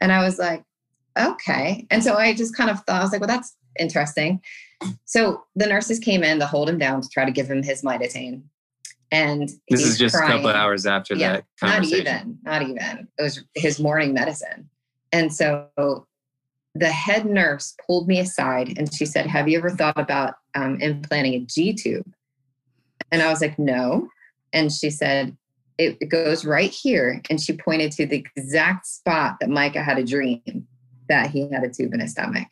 And I was like, Okay. And so I just kind of thought, I was like, Well, that's interesting. So the nurses came in to hold him down to try to give him his mitotane. And This is just a couple crying. hours after Yeah, that not even not even it was his morning medicine and so the head nurse pulled me aside and she said have you ever thought about um, implanting a g tube and i was like no and she said it, it goes right here and she pointed to the exact spot that micah had a dream that he had a tube in his stomach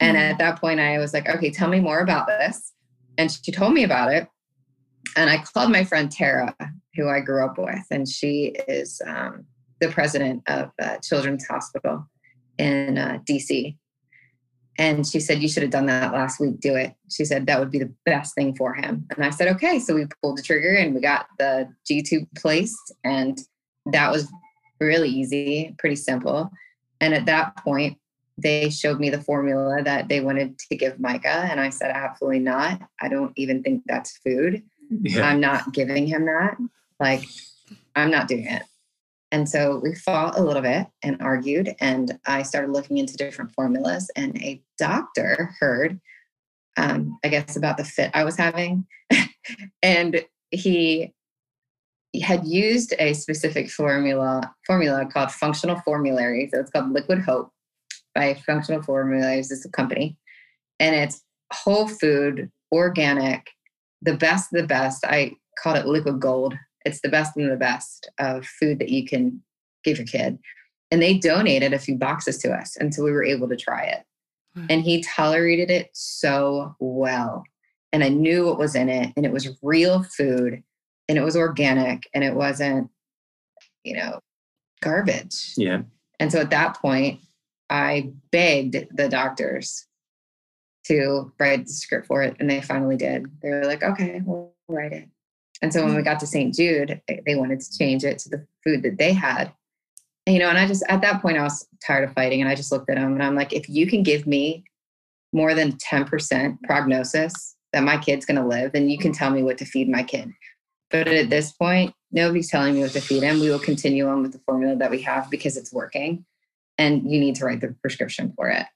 and Mhm. at that point i was like okay tell me more about this and she told me about it and I called my friend Tara, who I grew up with, and she is um, the president of uh, Children's Hospital in uh, DC. And she said, You should have done that last week. Do it. She said, That would be the best thing for him. And I said, Okay. So we pulled the trigger and we got the G tube placed. And that was really easy, pretty simple. And at that point, they showed me the formula that they wanted to give Micah. And I said, Absolutely not. I don't even think that's food. Yeah. I'm not giving him that. Like, I'm not doing it. And so we fought a little bit and argued, and I started looking into different formulas. And a doctor heard, um, I guess, about the fit I was having, [laughs] and he had used a specific formula formula called Functional Formulary. So it's called Liquid Hope by Functional Formularies. It's a company, and it's whole food, organic, the best of the best. I called it liquid gold. It's the best and the best of food that you can give your kid. And they donated a few boxes to us. And so we were able to try it. Wow. And he tolerated it so well. And I knew what was in it. And it was real food and it was organic and it wasn't, you know, garbage. yeah. And so at that point, I begged the doctors to write the script for it, and they finally did. They were like, okay, we'll write it. And so when we mm-hmm. got to St. Jude, they- they wanted to change it to the food that they had. And, you know, and I just, at that point, I was tired of fighting, and I just looked at them and I'm like, if you can give me more than 10% prognosis that my kid's going to live, then you can tell me what to feed my kid. But at this point, nobody's telling me what to feed him. We will continue on with the formula that we have because it's working and you need to write the prescription for it.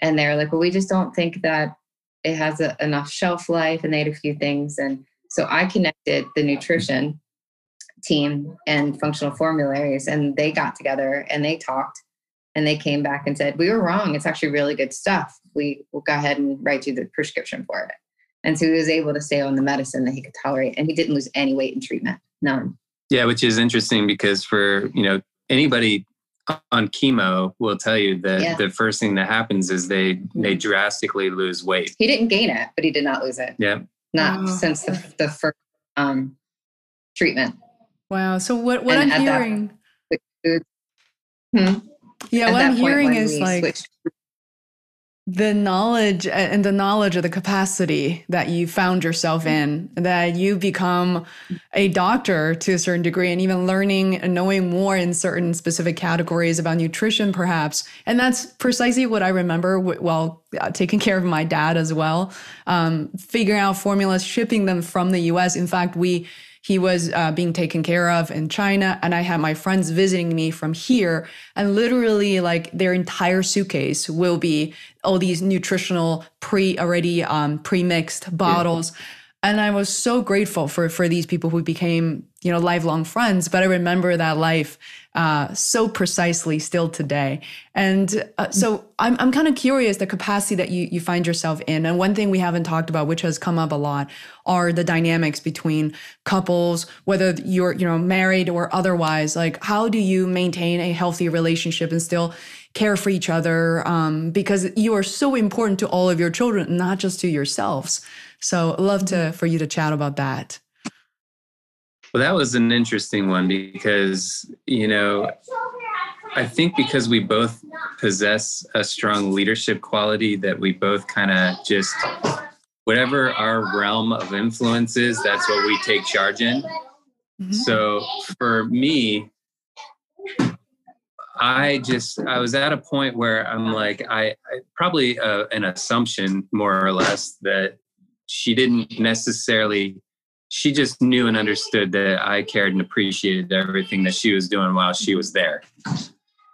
And they're like, well, we just don't think that it has a, enough shelf life. And they had a few things. And so I connected the nutrition team and functional formularies, and they got together and they talked and they came back and said, we were wrong. It's actually really good stuff. We will go ahead and write you the prescription for it. And so he was able to stay on the medicine that he could tolerate, and he didn't lose any weight in treatment. None. Yeah, which is interesting because for you know anybody on chemo will tell you that Yeah. the first thing that happens is they they mm-hmm. drastically lose weight. He didn't gain it, but he did not lose it. Yeah, Not Wow. since the, the first um, treatment. Wow. So what what And I'm at that- hearing, Hmm. yeah, At what I'm hearing is like switched- the knowledge uh, and the knowledge of the capacity that you found yourself in that you become a doctor to a certain degree and even learning and knowing more in certain specific categories about nutrition perhaps. And that's precisely what i remember while uh, taking care of my dad as well. Um, figuring out formulas shipping them from the us in fact we he was uh, being taken care of in China, and I had my friends visiting me from here, and literally like their entire suitcase will be all these nutritional pre already um, pre mixed bottles. Yeah and i was so grateful for for these people who became you know lifelong friends but i remember that life uh, so precisely still today. And uh, so i'm, I'm kind of curious the capacity that you, you find yourself in. And one thing we haven't talked about which has come up a lot are the dynamics between couples whether you're you know married or otherwise. Like how do you maintain a healthy relationship and still care for each other? Um, because you are so important to all of your children not just to yourselves so love to mm-hmm. for you to chat about that. Well, that was an interesting one because, you know, I think because we both possess a strong leadership quality that we both kind of just, whatever our realm of influence is, that's what we take charge in. Mm-hmm. So for me, I just I was at a point where I'm like I, I probably uh, an assumption more or less that she didn't necessarily she just knew and understood that I cared and appreciated everything that she was doing while she was there.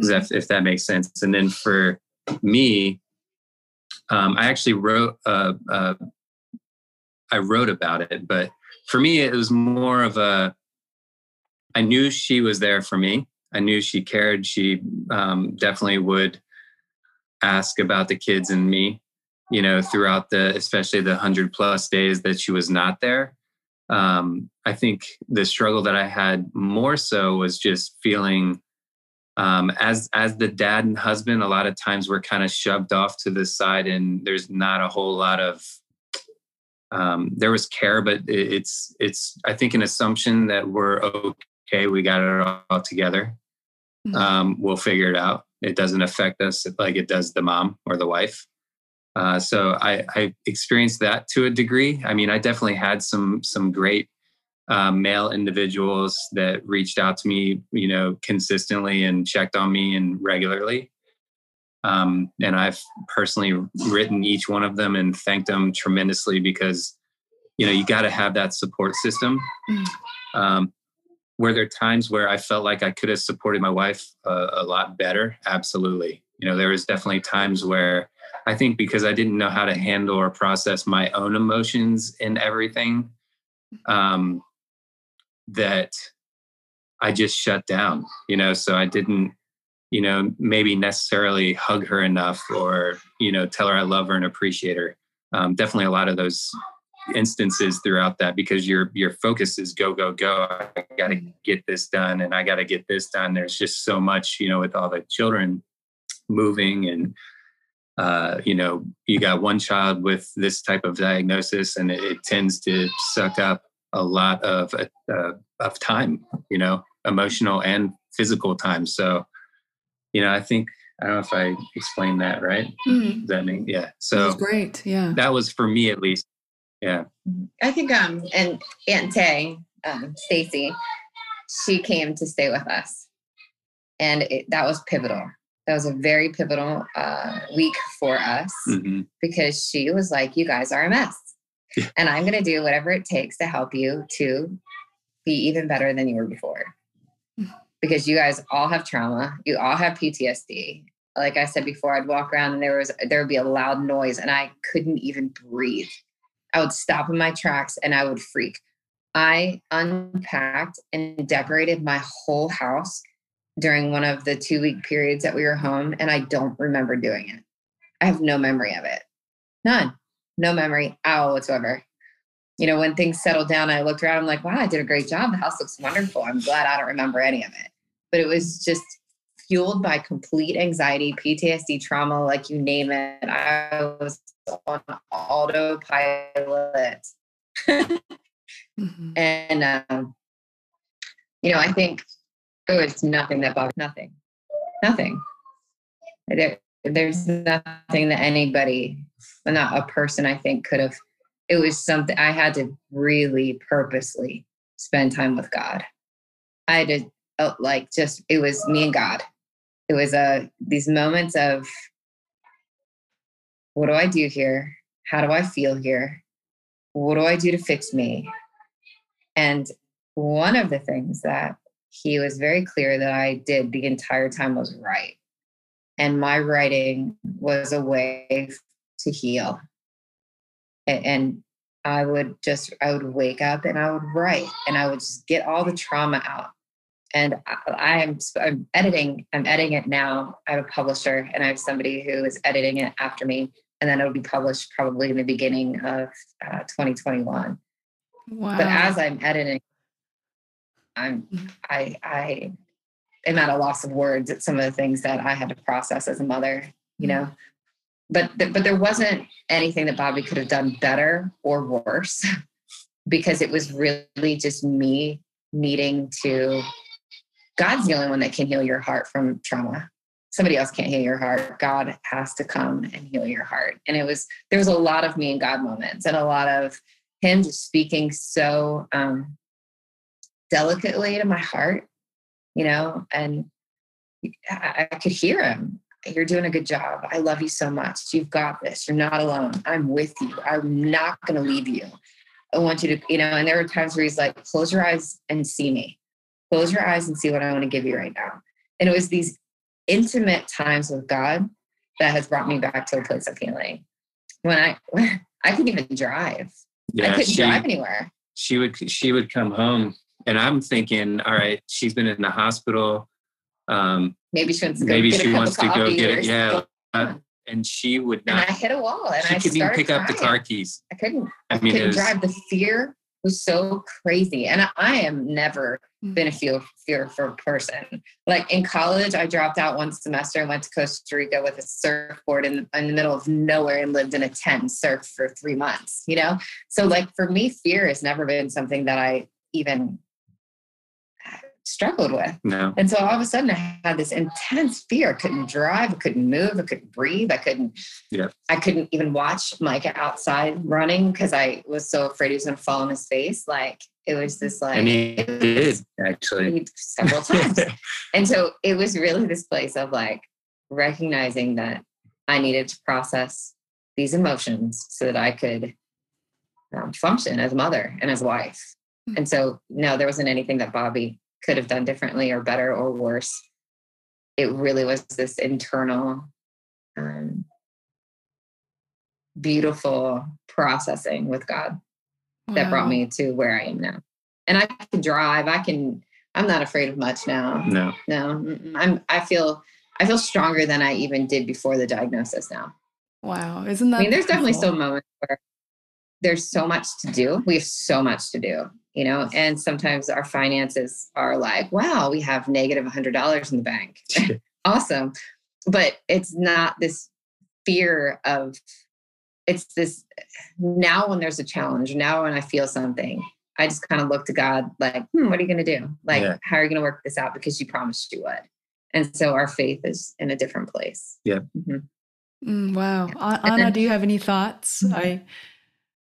If, if that makes sense. And then for me, um, I actually wrote, uh, uh, I wrote about it, but for me, it was more of a, I knew she was there for me. I knew she cared. She um, definitely would ask about the kids and me you know, throughout the, especially the hundred plus days that she was not there. Um, I think the struggle that I had more so was just feeling um, as as the dad and husband. A lot of times we're kind of shoved off to the side, and there's not a whole lot of um, there was care, but it's it's I think an assumption that we're okay. We got it all together. Mm-hmm. Um, we'll figure it out. It doesn't affect us like it does the mom or the wife. Uh, so I, I, experienced that to a degree. I mean, I definitely had some some great uh, male individuals that reached out to me, you know, consistently and checked on me and regularly. Um, and I've personally written each one of them and thanked them tremendously because, you know, you got to have that support system. Mm. Um, were there times where I felt like I could have supported my wife uh, a lot better? Absolutely. You know, there was definitely times where I think because I didn't know how to handle or process my own emotions and everything, um, that I just shut down, you know, so I didn't, you know, maybe necessarily hug her enough or, you know, tell her I love her and appreciate her. Um, definitely a lot of those instances throughout that because your your focus is go go go i got to get this done and i got to get this done there's just so much you know with all the children moving and uh, you know, you got one child with this type of diagnosis, and it, it tends to suck up a lot of uh, of time, you know, emotional and physical time. So, you know, I think I don't know if I explained that right. Mm-hmm. Does that mean yeah? So great, yeah. That was for me at least. Yeah. I think um and Aunt Tay, um, Stacy, she came to stay with us, and it, that was pivotal that was a very pivotal uh, week for us mm-hmm. because she was like, "You guys are a mess, yeah. and I'm going to do whatever it takes to help you to be even better than you were before." [sighs] Because you guys all have trauma, you all have PTSD. Like I said before, I'd walk around and there was there would be a loud noise, and I couldn't even breathe. I would stop in my tracks and I would freak. I unpacked and decorated my whole house during one of the two week periods that we were home, and I don't remember doing it. I have no memory of it. None. No memory at all whatsoever. You know, when things settled down, I looked around, I'm like, wow, I did a great job. The house looks wonderful. I'm glad I don't remember any of it. But it was just fueled by complete anxiety, PTSD, trauma, like you name it. I was on autopilot. mm-hmm. [laughs] And, um, you know, I think Oh, it's nothing that bothers nothing. Nothing. There, there's nothing that anybody, not a person, I think, could have. It was something I had to really purposely spend time with God. I had to uh, like just it was me and God. It was uh these moments of what do I do here? How do I feel here? What do I do to fix me? And one of the things that he was very clear that I did the entire time was right. And my writing was a way to heal. And I would just, I would wake up and I would write and I would just get all the trauma out. And I, am I'm editing, I'm editing it now. I have a publisher and I have somebody who is editing it after me. And then it'll be published probably in the beginning of uh, 2021. Wow. But as I'm editing, I'm mm-hmm. I I am at a loss of words at some of the things that I had to process as a mother, you know. But th- but there wasn't anything that Bobby could have done better or worse [laughs] because it was really just me needing to God's the only one that can heal your heart from trauma. Somebody else can't heal your heart. God has to come and heal your heart. And it was there was a lot of me and God moments and a lot of him just speaking so um, delicately to my heart, you know, and I, I could hear him. You're doing a good job. I love you so much. You've got this. You're not alone. I'm with you. I'm not going to leave you. I want you to, you know, and there were times where he's like, close your eyes and see me. Close your eyes and see what I want to give you right now. And it was these intimate times with God that has brought me back to a place of healing. When I [laughs] I couldn't even drive. Yeah, I couldn't she, drive anywhere. She would she would come home and I'm thinking, all right, she's been in the hospital. Um, maybe she wants to go maybe she wants to go get it. Yeah. Uh, and she would not. And I hit a wall and she I couldn't even pick crying. up the car keys. I couldn't. I, mean, couldn't was, drive. The fear was so crazy. And I, I am never mm. been a fear fearful person. Like in college, I dropped out one semester and went to Costa Rica with a surfboard in, in the middle of nowhere and lived in a tent and surfed for three months, you know? So like for me, fear has never been something that I even struggled with. No. And so all of a sudden I had this intense fear. I couldn't drive, I couldn't move, I couldn't breathe, I couldn't yeah. I couldn't even watch Micah outside running because I was so afraid he was gonna fall on his face. Like it was this like and he did actually [laughs] several [laughs] times. and so it was really this place of like recognizing that I needed to process these emotions so that I could um, function as a mother and as a wife. Hmm. And so no, there wasn't anything that Bobby could have done differently or better or worse. It really was this internal, um, beautiful processing with God wow. that brought me to where I am now. And I can drive. I can. I'm not afraid of much now. No, no. I'm. I feel. I feel stronger than I even did before the diagnosis. Now. Wow, isn't that? I mean, there's beautiful? definitely still moments where there's so much to do. We have so much to do, you know, and sometimes our finances are like, wow, we have negative $100 in the bank. [laughs] awesome. But it's not this fear of, it's this now when there's a challenge, now when I feel something, I just kind of look to God like, hmm, what are you going to do? Like, yeah. how are you going to work this out? Because you promised you would. And so our faith is in a different place. Yeah. Mm-hmm. Mm, wow. Yeah. Anna, then, do you have any thoughts? Mm-hmm. I,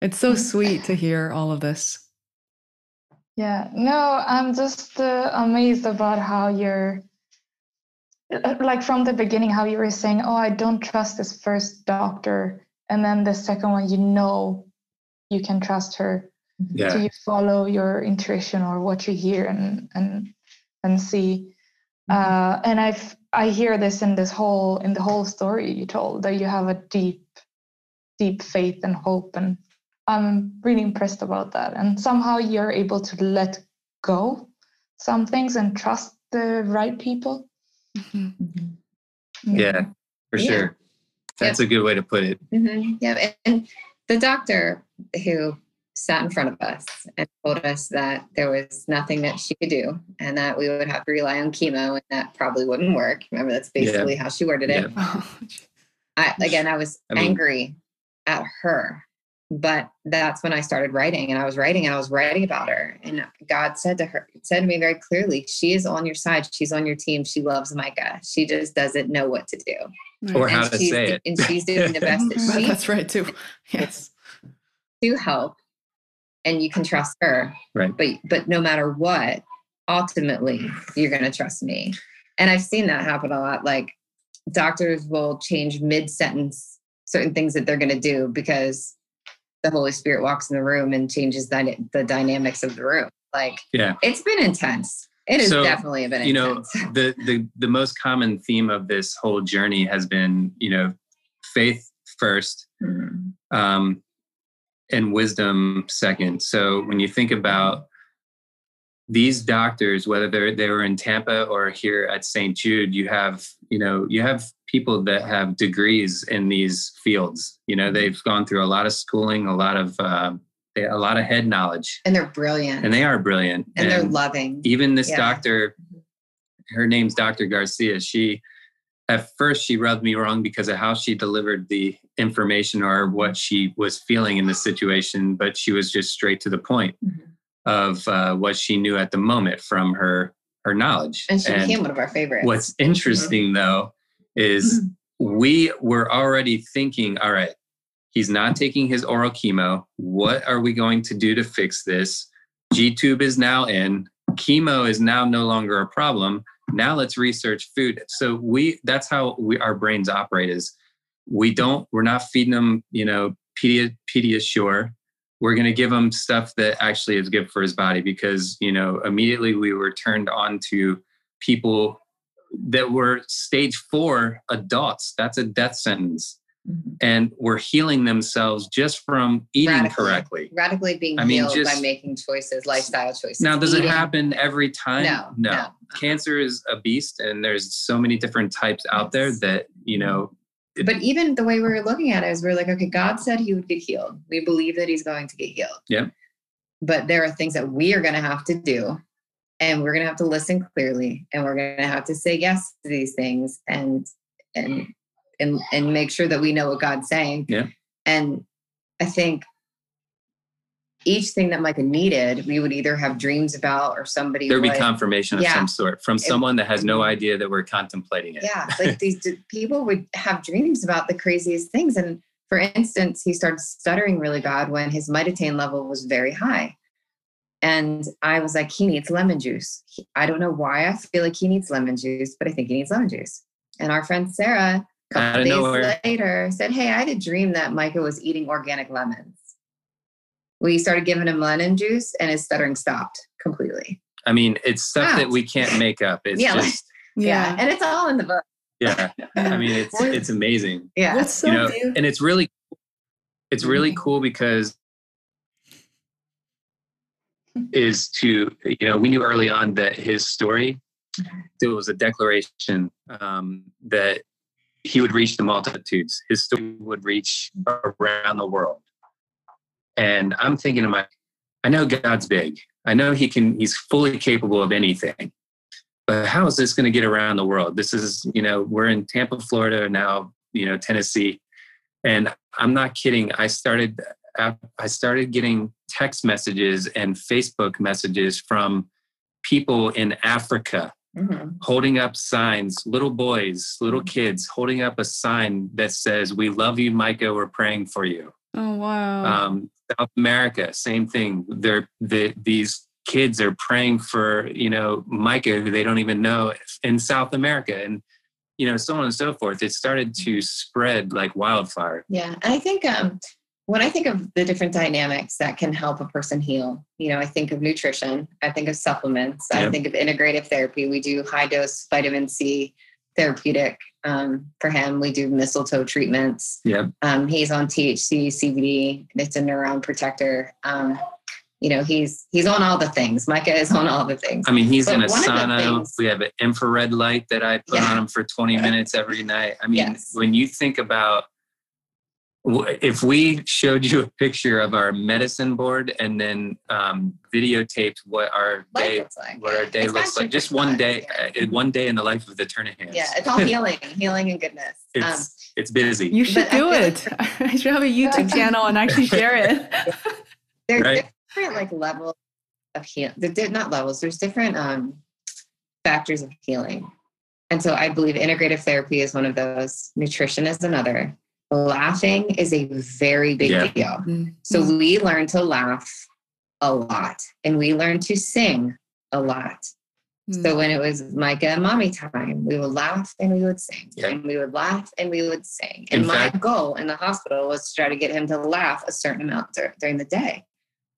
it's so sweet to hear all of this. Yeah, no, I'm just uh, amazed about how you're uh, like from the beginning, how you were saying, Oh, I don't trust this first doctor. And then the second one, you know, you can trust her. Yeah. So you follow your intuition or what you hear and, and, and see. Mm-hmm. Uh, and I've, I hear this in this whole, in the whole story you told that you have a deep, deep faith and hope and I'm really impressed about that. And somehow you're able to let go some things and trust the right people. Mm-hmm. mm-hmm. Yeah, for yeah. sure. That's yep. a good way to put it. Mm-hmm. Yeah. And the doctor who sat in front of us and told us that there was nothing that she could do and that we would have to rely on chemo and that probably wouldn't work. Remember, that's basically yeah. how she worded it. Yeah. I, again, I was I mean, angry at her but that's when I started writing and I was writing and I was writing about her. And God said to her, said to me very clearly, she is on your side. She's on your team. She loves Micah. She just doesn't know what to do. Right. Or and how to say it. And she's doing the best that [laughs] she can. That's right too. Yes. To help. And you can trust her. Right. But but no matter what, ultimately you're gonna trust me. And I've seen that happen a lot. Like doctors will change mid-sentence certain things that they're gonna do because the Holy Spirit walks in the room and changes the, the dynamics of the room. Like, Yeah. it's been intense. It has So, definitely been Intense. you know, [laughs] the the the most common theme of this whole journey has been you know faith first Mhm. um, and wisdom second. So when you think about these doctors, whether they're they were in Tampa or here at St. Jude, you have you know you have people that have degrees in these fields. You know they've gone through a lot of schooling, a lot of uh, a lot of head knowledge, And they're brilliant. and they are brilliant. and they're loving. even this Yeah. doctor her name's dr garcia she at first she rubbed me wrong because of how she delivered the information or what she was feeling in the situation but she was just straight to the point Mhm. Of uh, what she knew at the moment from her her knowledge. And she became one of our favorites. what's interesting though is we were already thinking all right he's not taking his oral chemo. What are we going to do to fix this? G-tube is now in. Chemo is now no longer a problem. Now let's research food. So we that's how we our brains operate is we don't we're not feeding them you know Pedi- pediasure we're going to give him stuff that actually is good for his body because you know immediately we were turned on to people that were stage four adults that's a death sentence Mhm. and were healing themselves just from eating Radically. correctly radically being I mean, healed by making choices, lifestyle choices. now does it happen every time No, no. cancer is a beast and there's so many different types out there that you know it- But even the way we were looking at it is we are like, okay, God said he would get healed. We believe that he's going to get healed. Yeah. But there are things that we are going to have to do. And we're going to have to listen clearly. And we're going to have to say yes to these things and and and and make sure that we know what God's saying. Yeah. And I think each thing that Micah needed, we would either have dreams about or somebody there'd be would- confirmation of Yeah. some sort from someone that has no idea that we're contemplating it. Yeah like these people would have dreams about the craziest things. And for instance he started stuttering really bad when his mitotane level was very high. And i was like he needs lemon juice. He- i don't know why i feel like he needs lemon juice but i think he needs lemon juice. And our friend sarah a couple days nowhere. later said hey i had a dream that micah was eating organic lemons we started giving him lemon juice and his stuttering stopped completely. I mean it's stuff Wow. that we can't make up. It's Yeah, just yeah and it's all in the book. Yeah. I mean it's it's amazing. Yeah. What's so you know beautiful? and it's really it's really Mhm. cool because is to you know we knew early on that his story it was a declaration um, that he would reach the multitudes. His story would reach around the world and i'm thinking to my i know god's big. I know he can he's fully capable of anything. But how is this going to get around the world? This is you know we're in tampa florida now you know tennessee. And i'm not kidding. I started i started getting text messages and facebook messages from people in africa Mhm. holding up signs little boys little kids holding up a sign that says we love you micah we're praying for you. Oh wow. um, South America, same thing. They're the, these kids are praying for you know Micah, who they don't even know in South America, and you know so on and so forth. It started to spread like wildfire. Yeah, and I think um, when I think of the different dynamics that can help a person heal, you know, I think of nutrition, I think of supplements, I think of integrative therapy. We do high dose vitamin C therapeutic um, for him. We do mistletoe treatments. Yep. Um, he's on THC, CBD. It's a neuron protector. Um, you know, he's he's on all the things. Micah is on all the things. I mean, he's But in a one of the sauna. we have an infrared light that I put Yeah. on him for 20 minutes every night. I mean, Yes. when you think about if we showed you a picture of our medicine board and then um, videotaped what our Life day looks like. what our day It's looks like just one fun. day Yeah. uh, one day in the life of the Turnahans. Yeah, it's all [laughs] healing, healing and goodness. Um, it's it's busy you should but do feel it. [laughs] I should have a YouTube channel and actually share it. [laughs] there's Right. different like levels of healing. Not levels. There's different um, factors of healing, and so I believe integrative therapy is one of those. Nutrition is another. Laughing is a very big Yeah. deal. Mm. So we learn to laugh a lot, and we learn to sing a lot. Mm. So when it was Micah and mommy time, we would laugh and we would sing. Yeah. And we would laugh and we would sing. And In my fact- goal in the hospital was to try to get him to laugh a certain amount dur- during the day.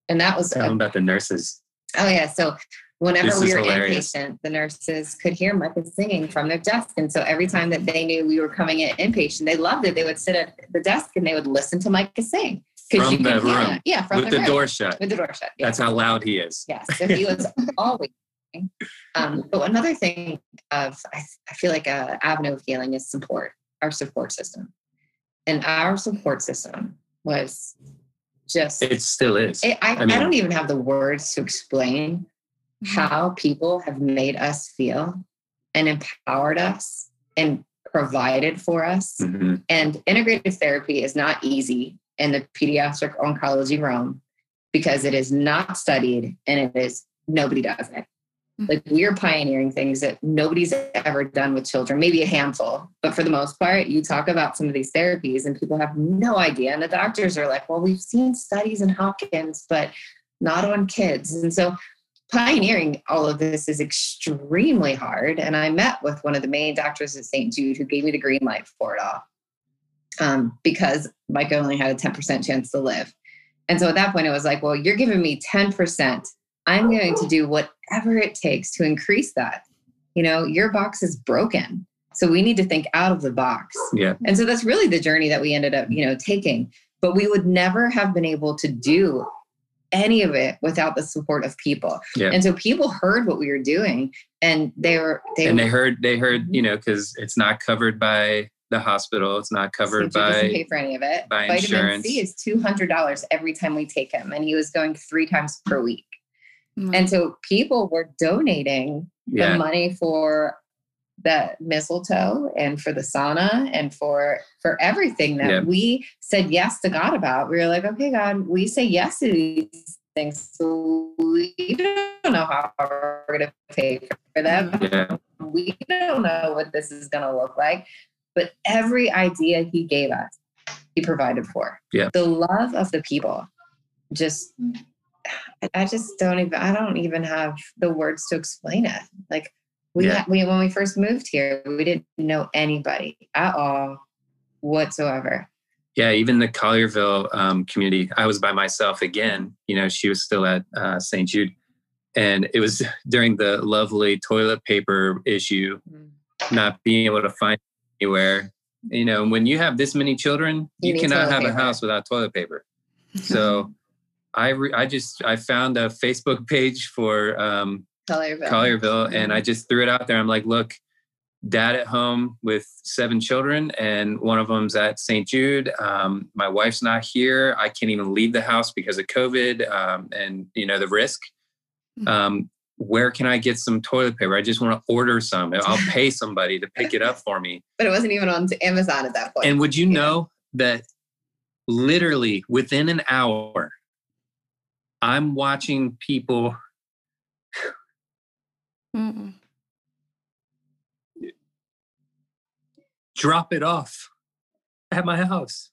And that was Tell them about the nurses. Oh yeah. So whenever we were hilarious. inpatient, the nurses could hear Micah singing from their desk. And so every time that they knew we were coming in inpatient, they loved it. They would sit at the desk and they would listen to Micah sing. From you the room. him. Yeah, from with the room. door shut. With the door shut. yeah. That's how loud he is. Yes. So he was [laughs] always. Um, but another thing of I, I feel like a avenue of healing is support, our support system, and our support system was just. It still is. it, I, I I, don't even have the words to explain how people have made us feel and empowered us and provided for us. Mhm. And integrative therapy is not easy in the pediatric oncology realm because it is not studied and it is nobody does it. Mhm. Like we are pioneering things that nobody's ever done with children, maybe a handful, but for the most part, you talk about some of these therapies and people have no idea. And the doctors are like, well, we've seen studies in Hopkins, but not on kids. And so pioneering all of this is extremely hard. And I met with one of the main doctors at St. Jude who gave me the green light for it all um, because Micah only had a 10% chance to live. And so at that point, it was like, well, you're giving me 10%. I'm going to do whatever it takes to increase that. You know, your box is broken. So we need to think out of the box. Yeah. And so that's really the journey that we ended up, you know, taking. But we would never have been able to do any of it without the support of people. Yeah. And so people heard what we were doing and they were they and they heard they heard you know because it's not covered by the hospital it's not covered St. Jude doesn't by pay for any of it. by Vitamin insurance. C is two hundred dollars every time we take him, and he was going three times per week. Mm. And so people were donating the money for the mistletoe and for the sauna and for for everything that Yeah. we said yes to God about. We were like, okay, God, we say yes to these things. So we don't know how we're going to pay for them. yeah We don't know what this is going to look like. But every idea he gave us, he provided for. Yeah. The love of the people just I- I just don't even I don't even have the words to explain it. Like we, Yeah. we when we first moved here, we didn't know anybody at all whatsoever. yeah even the collierville um, community i was by myself again you know she was still at uh, st jude. And it was [laughs] during the lovely toilet paper issue not being able to find anywhere. You know when you have this many children You you, cannot have a house without toilet paper. [laughs] So I re- I just I found a Facebook page for um, Collierville. Collierville, and I just threw it out there. I'm like, look, dad at home with seven children, and one of them's at St. Jude. Um, my wife's not here. I can't even leave the house because of COVID, um, and you know the risk. Mhm. Um, where can I get some toilet paper? I just want to order some. [laughs] I'll pay somebody to pick it up for me. but it wasn't even on Amazon at that point. And would you Yeah. know that literally within an hour, I'm watching people Drop it off at my house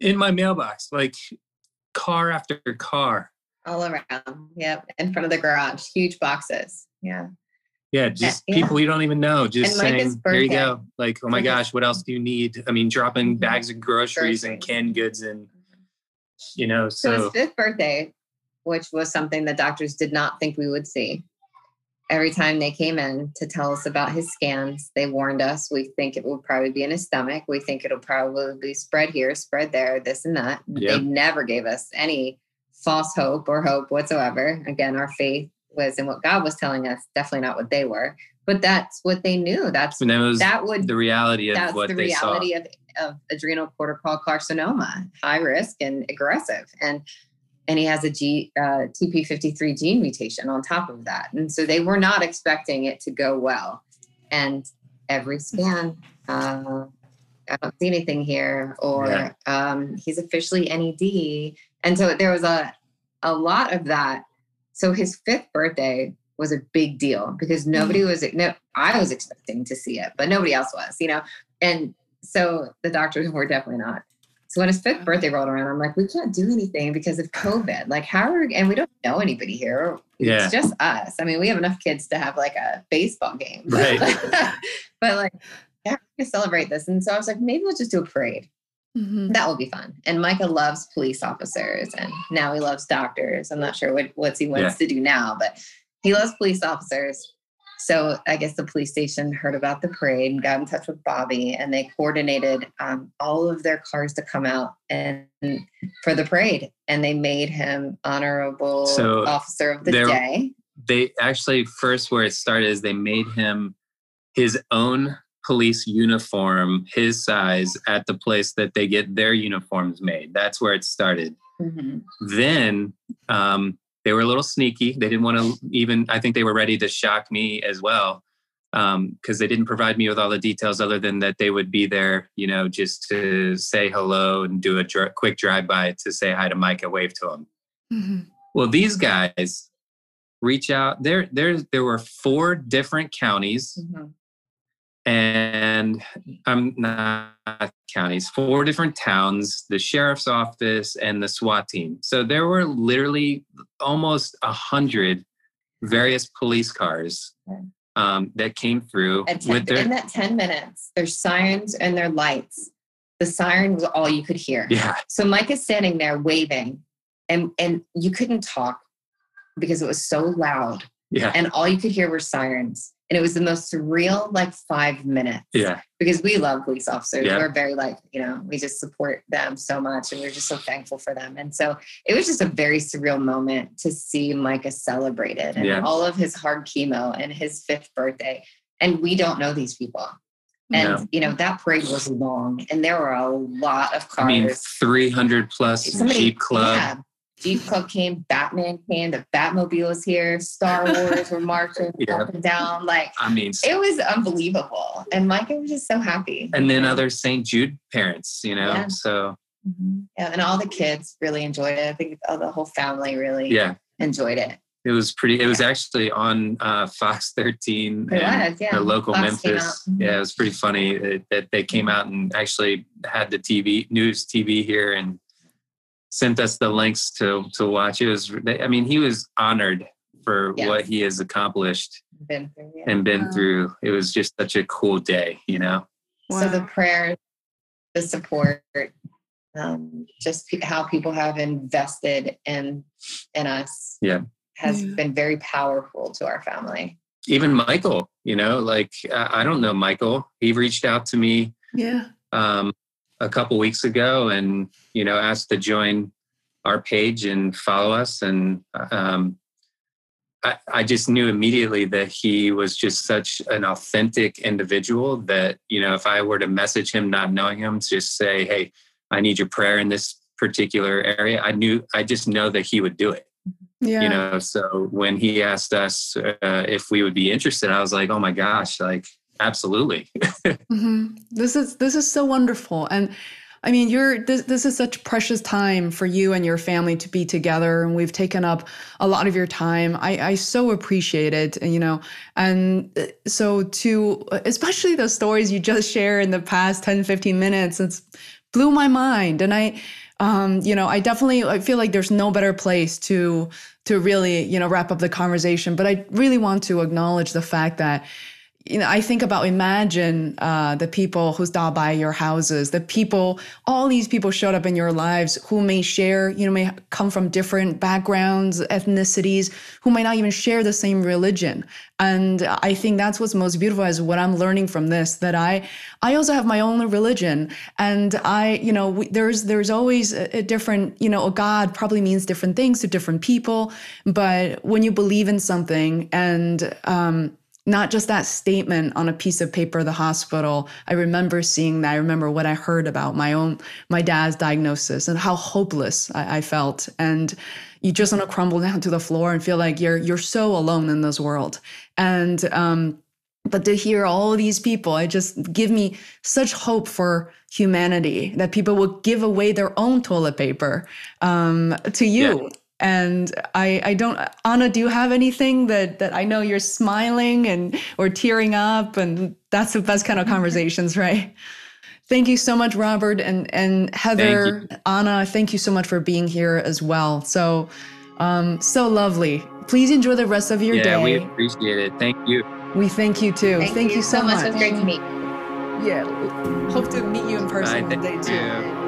in my mailbox, like car after car. all around. Yep, in front of the garage, huge boxes. Yeah. Yeah, eh, just yeah. people you don't even know, just saying, "Here you go." Like, "Oh my mm-hmm. gosh, what else do you need?" I mean, dropping Mhm. bags of groceries and canned goods, and mm-hmm. you know, So his fifth birthday, which was something that doctors did not think we would see. Every time they came in to tell us about his scans, they warned us. We think it will probably be in his stomach. We think it'll probably be spread here, spread there, this and that. Yep. They never gave us any false hope or hope whatsoever. Again, our faith was in what God was telling us, definitely not what they were. But that's what they knew. That's and that was that would the reality of that's what the they saw. reality of, of adrenal cortical carcinoma, high risk and aggressive. And and he has a G, uh, TP53 gene mutation on top of that. And so they were not expecting it to go well. And every scan, uh, I don't see anything here, or Yeah. um, he's officially NED. And so there was a, a lot of that. So his fifth birthday was a big deal because nobody was, no, I was expecting to see it, but nobody else was, you know? And so the doctors were definitely not. So when his fifth birthday rolled around, I'm like, we can't do anything because of COVID. Like, how are and we don't know anybody here. Yeah. It's just us. I mean, we have enough kids to have like a baseball game. Right. [laughs] but like, yeah, we're gonna celebrate this. And so I was like, maybe we'll just do a parade. mm-hmm. that will be fun. And Micah loves police officers and now he loves doctors. I'm not sure what, what he wants yeah. to do now, but he loves police officers. So I guess the police station heard about the parade and got in touch with Bobby, and they coordinated um, all of their cars to come out and for the parade, and they made him honorable so officer of the day. They actually first where it started is they made him his own police uniform, his size, at the place that they get their uniforms made. That's where it started. Mm-hmm. Then um, they were a little sneaky. They didn't want to even, I think they were ready to shock me as well because um, they didn't provide me with all the details other than that they would be there, you know, just to say hello and do a dr- quick drive by to say hi to Micah, wave to him. Mm-hmm. Well, these guys reach out. There, there, there were four different counties. Mm-hmm and I'm not counties, four different towns, the sheriff's office, and the SWAT team. So there were literally almost a hundred various police cars um, that came through. Ten, with their, in that 10 minutes, there's sirens and their lights. The siren was all you could hear. Yeah. So Mike is standing there waving, and and you couldn't talk because it was so loud. Yeah. And all you could hear were sirens and it was the most surreal like five minutes. Yeah. Because we love police officers. Yeah. we're very like you know we just support them so much and we're just so thankful for them. And so it was just a very surreal moment to see micah celebrated and yeah. all of his hard chemo and his fifth birthday. And we don't know these people. And no. you know that parade was long and there were a lot of cars i mean 300 plus Somebody, jeep club. yeah Jeep Club came, Batman came, the Batmobile was here, Star Wars were marching [laughs] yeah. up and down. Like, I mean, it was unbelievable. And Micah was just so happy. And then other St. Jude parents, you know, yeah. so. Mm-hmm. Yeah, and all the kids really enjoyed it. I think the whole family really yeah. enjoyed it. It was pretty. It was actually on uh, Fox 13 it was, yeah. the local Fox Memphis. Mm-hmm. Yeah, it was pretty funny that, that they came out and actually had the TV news TV here and sent us the links to to watch. It was, I mean, he was honored for yes. what he has accomplished been through, yeah. and been wow. through. It was just such a cool day, you know. Wow. So the prayers, the support, um, just how people have invested in in us, yeah, has yeah. been very powerful to our family. Even Michael, you know, like I don't know Michael. He reached out to me. Yeah. Um, a couple weeks ago and you know asked to join our page and follow us and um, I, I, just knew immediately that he was just such an authentic individual that you know if i were to message him not knowing him just say hey i need your prayer in this particular area i knew i just know that he would do it yeah. you know so when he asked us uh, if we would be interested i was like oh my gosh like absolutely [laughs] mm-hmm. this is this is so wonderful and i mean you're this, this is such precious time for you and your family to be together and we've taken up a lot of your time i i so appreciate it and you know and uh, so to especially the stories you just share in the past 10 15 minutes it's blew my mind and i um, you know, I definitely I feel like there's no better place to to really you know wrap up the conversation. But I really want to acknowledge the fact that you know, I think about imagine uh, the people who stop by your houses, the people, all these people showed up in your lives who may share, you know, may come from different backgrounds, ethnicities, who might not even share the same religion. And I think that's what's most beautiful is what I'm learning from this, that I, I also have my own religion. And I, you know, we, there's, there's always a, a different, you know, a God probably means different things to different people. But when you believe in something and, um, not just that statement on a piece of paper the hospital. I remember seeing that. I remember what i heard about my own my dad's diagnosis and how hopeless i, I felt. And you just want to crumble down to the floor and feel like you're you're so alone in this world. And um but to hear all these people it just give me such hope for humanity that people will give away their own toilet paper um, to you. Yeah and I, I don't anna do you have anything that that i know you're smiling and or tearing up? And that's the best kind of conversations [laughs] right? Thank you so much robert and and heather thank anna thank you so much for being here as well. So um so lovely. Please enjoy the rest of your yeah, day. we appreciate it. Thank you. We thank you too. Thank, thank you, you, so, much. much. It was great to meet yeah hope to meet you in person Bye, one day too. you.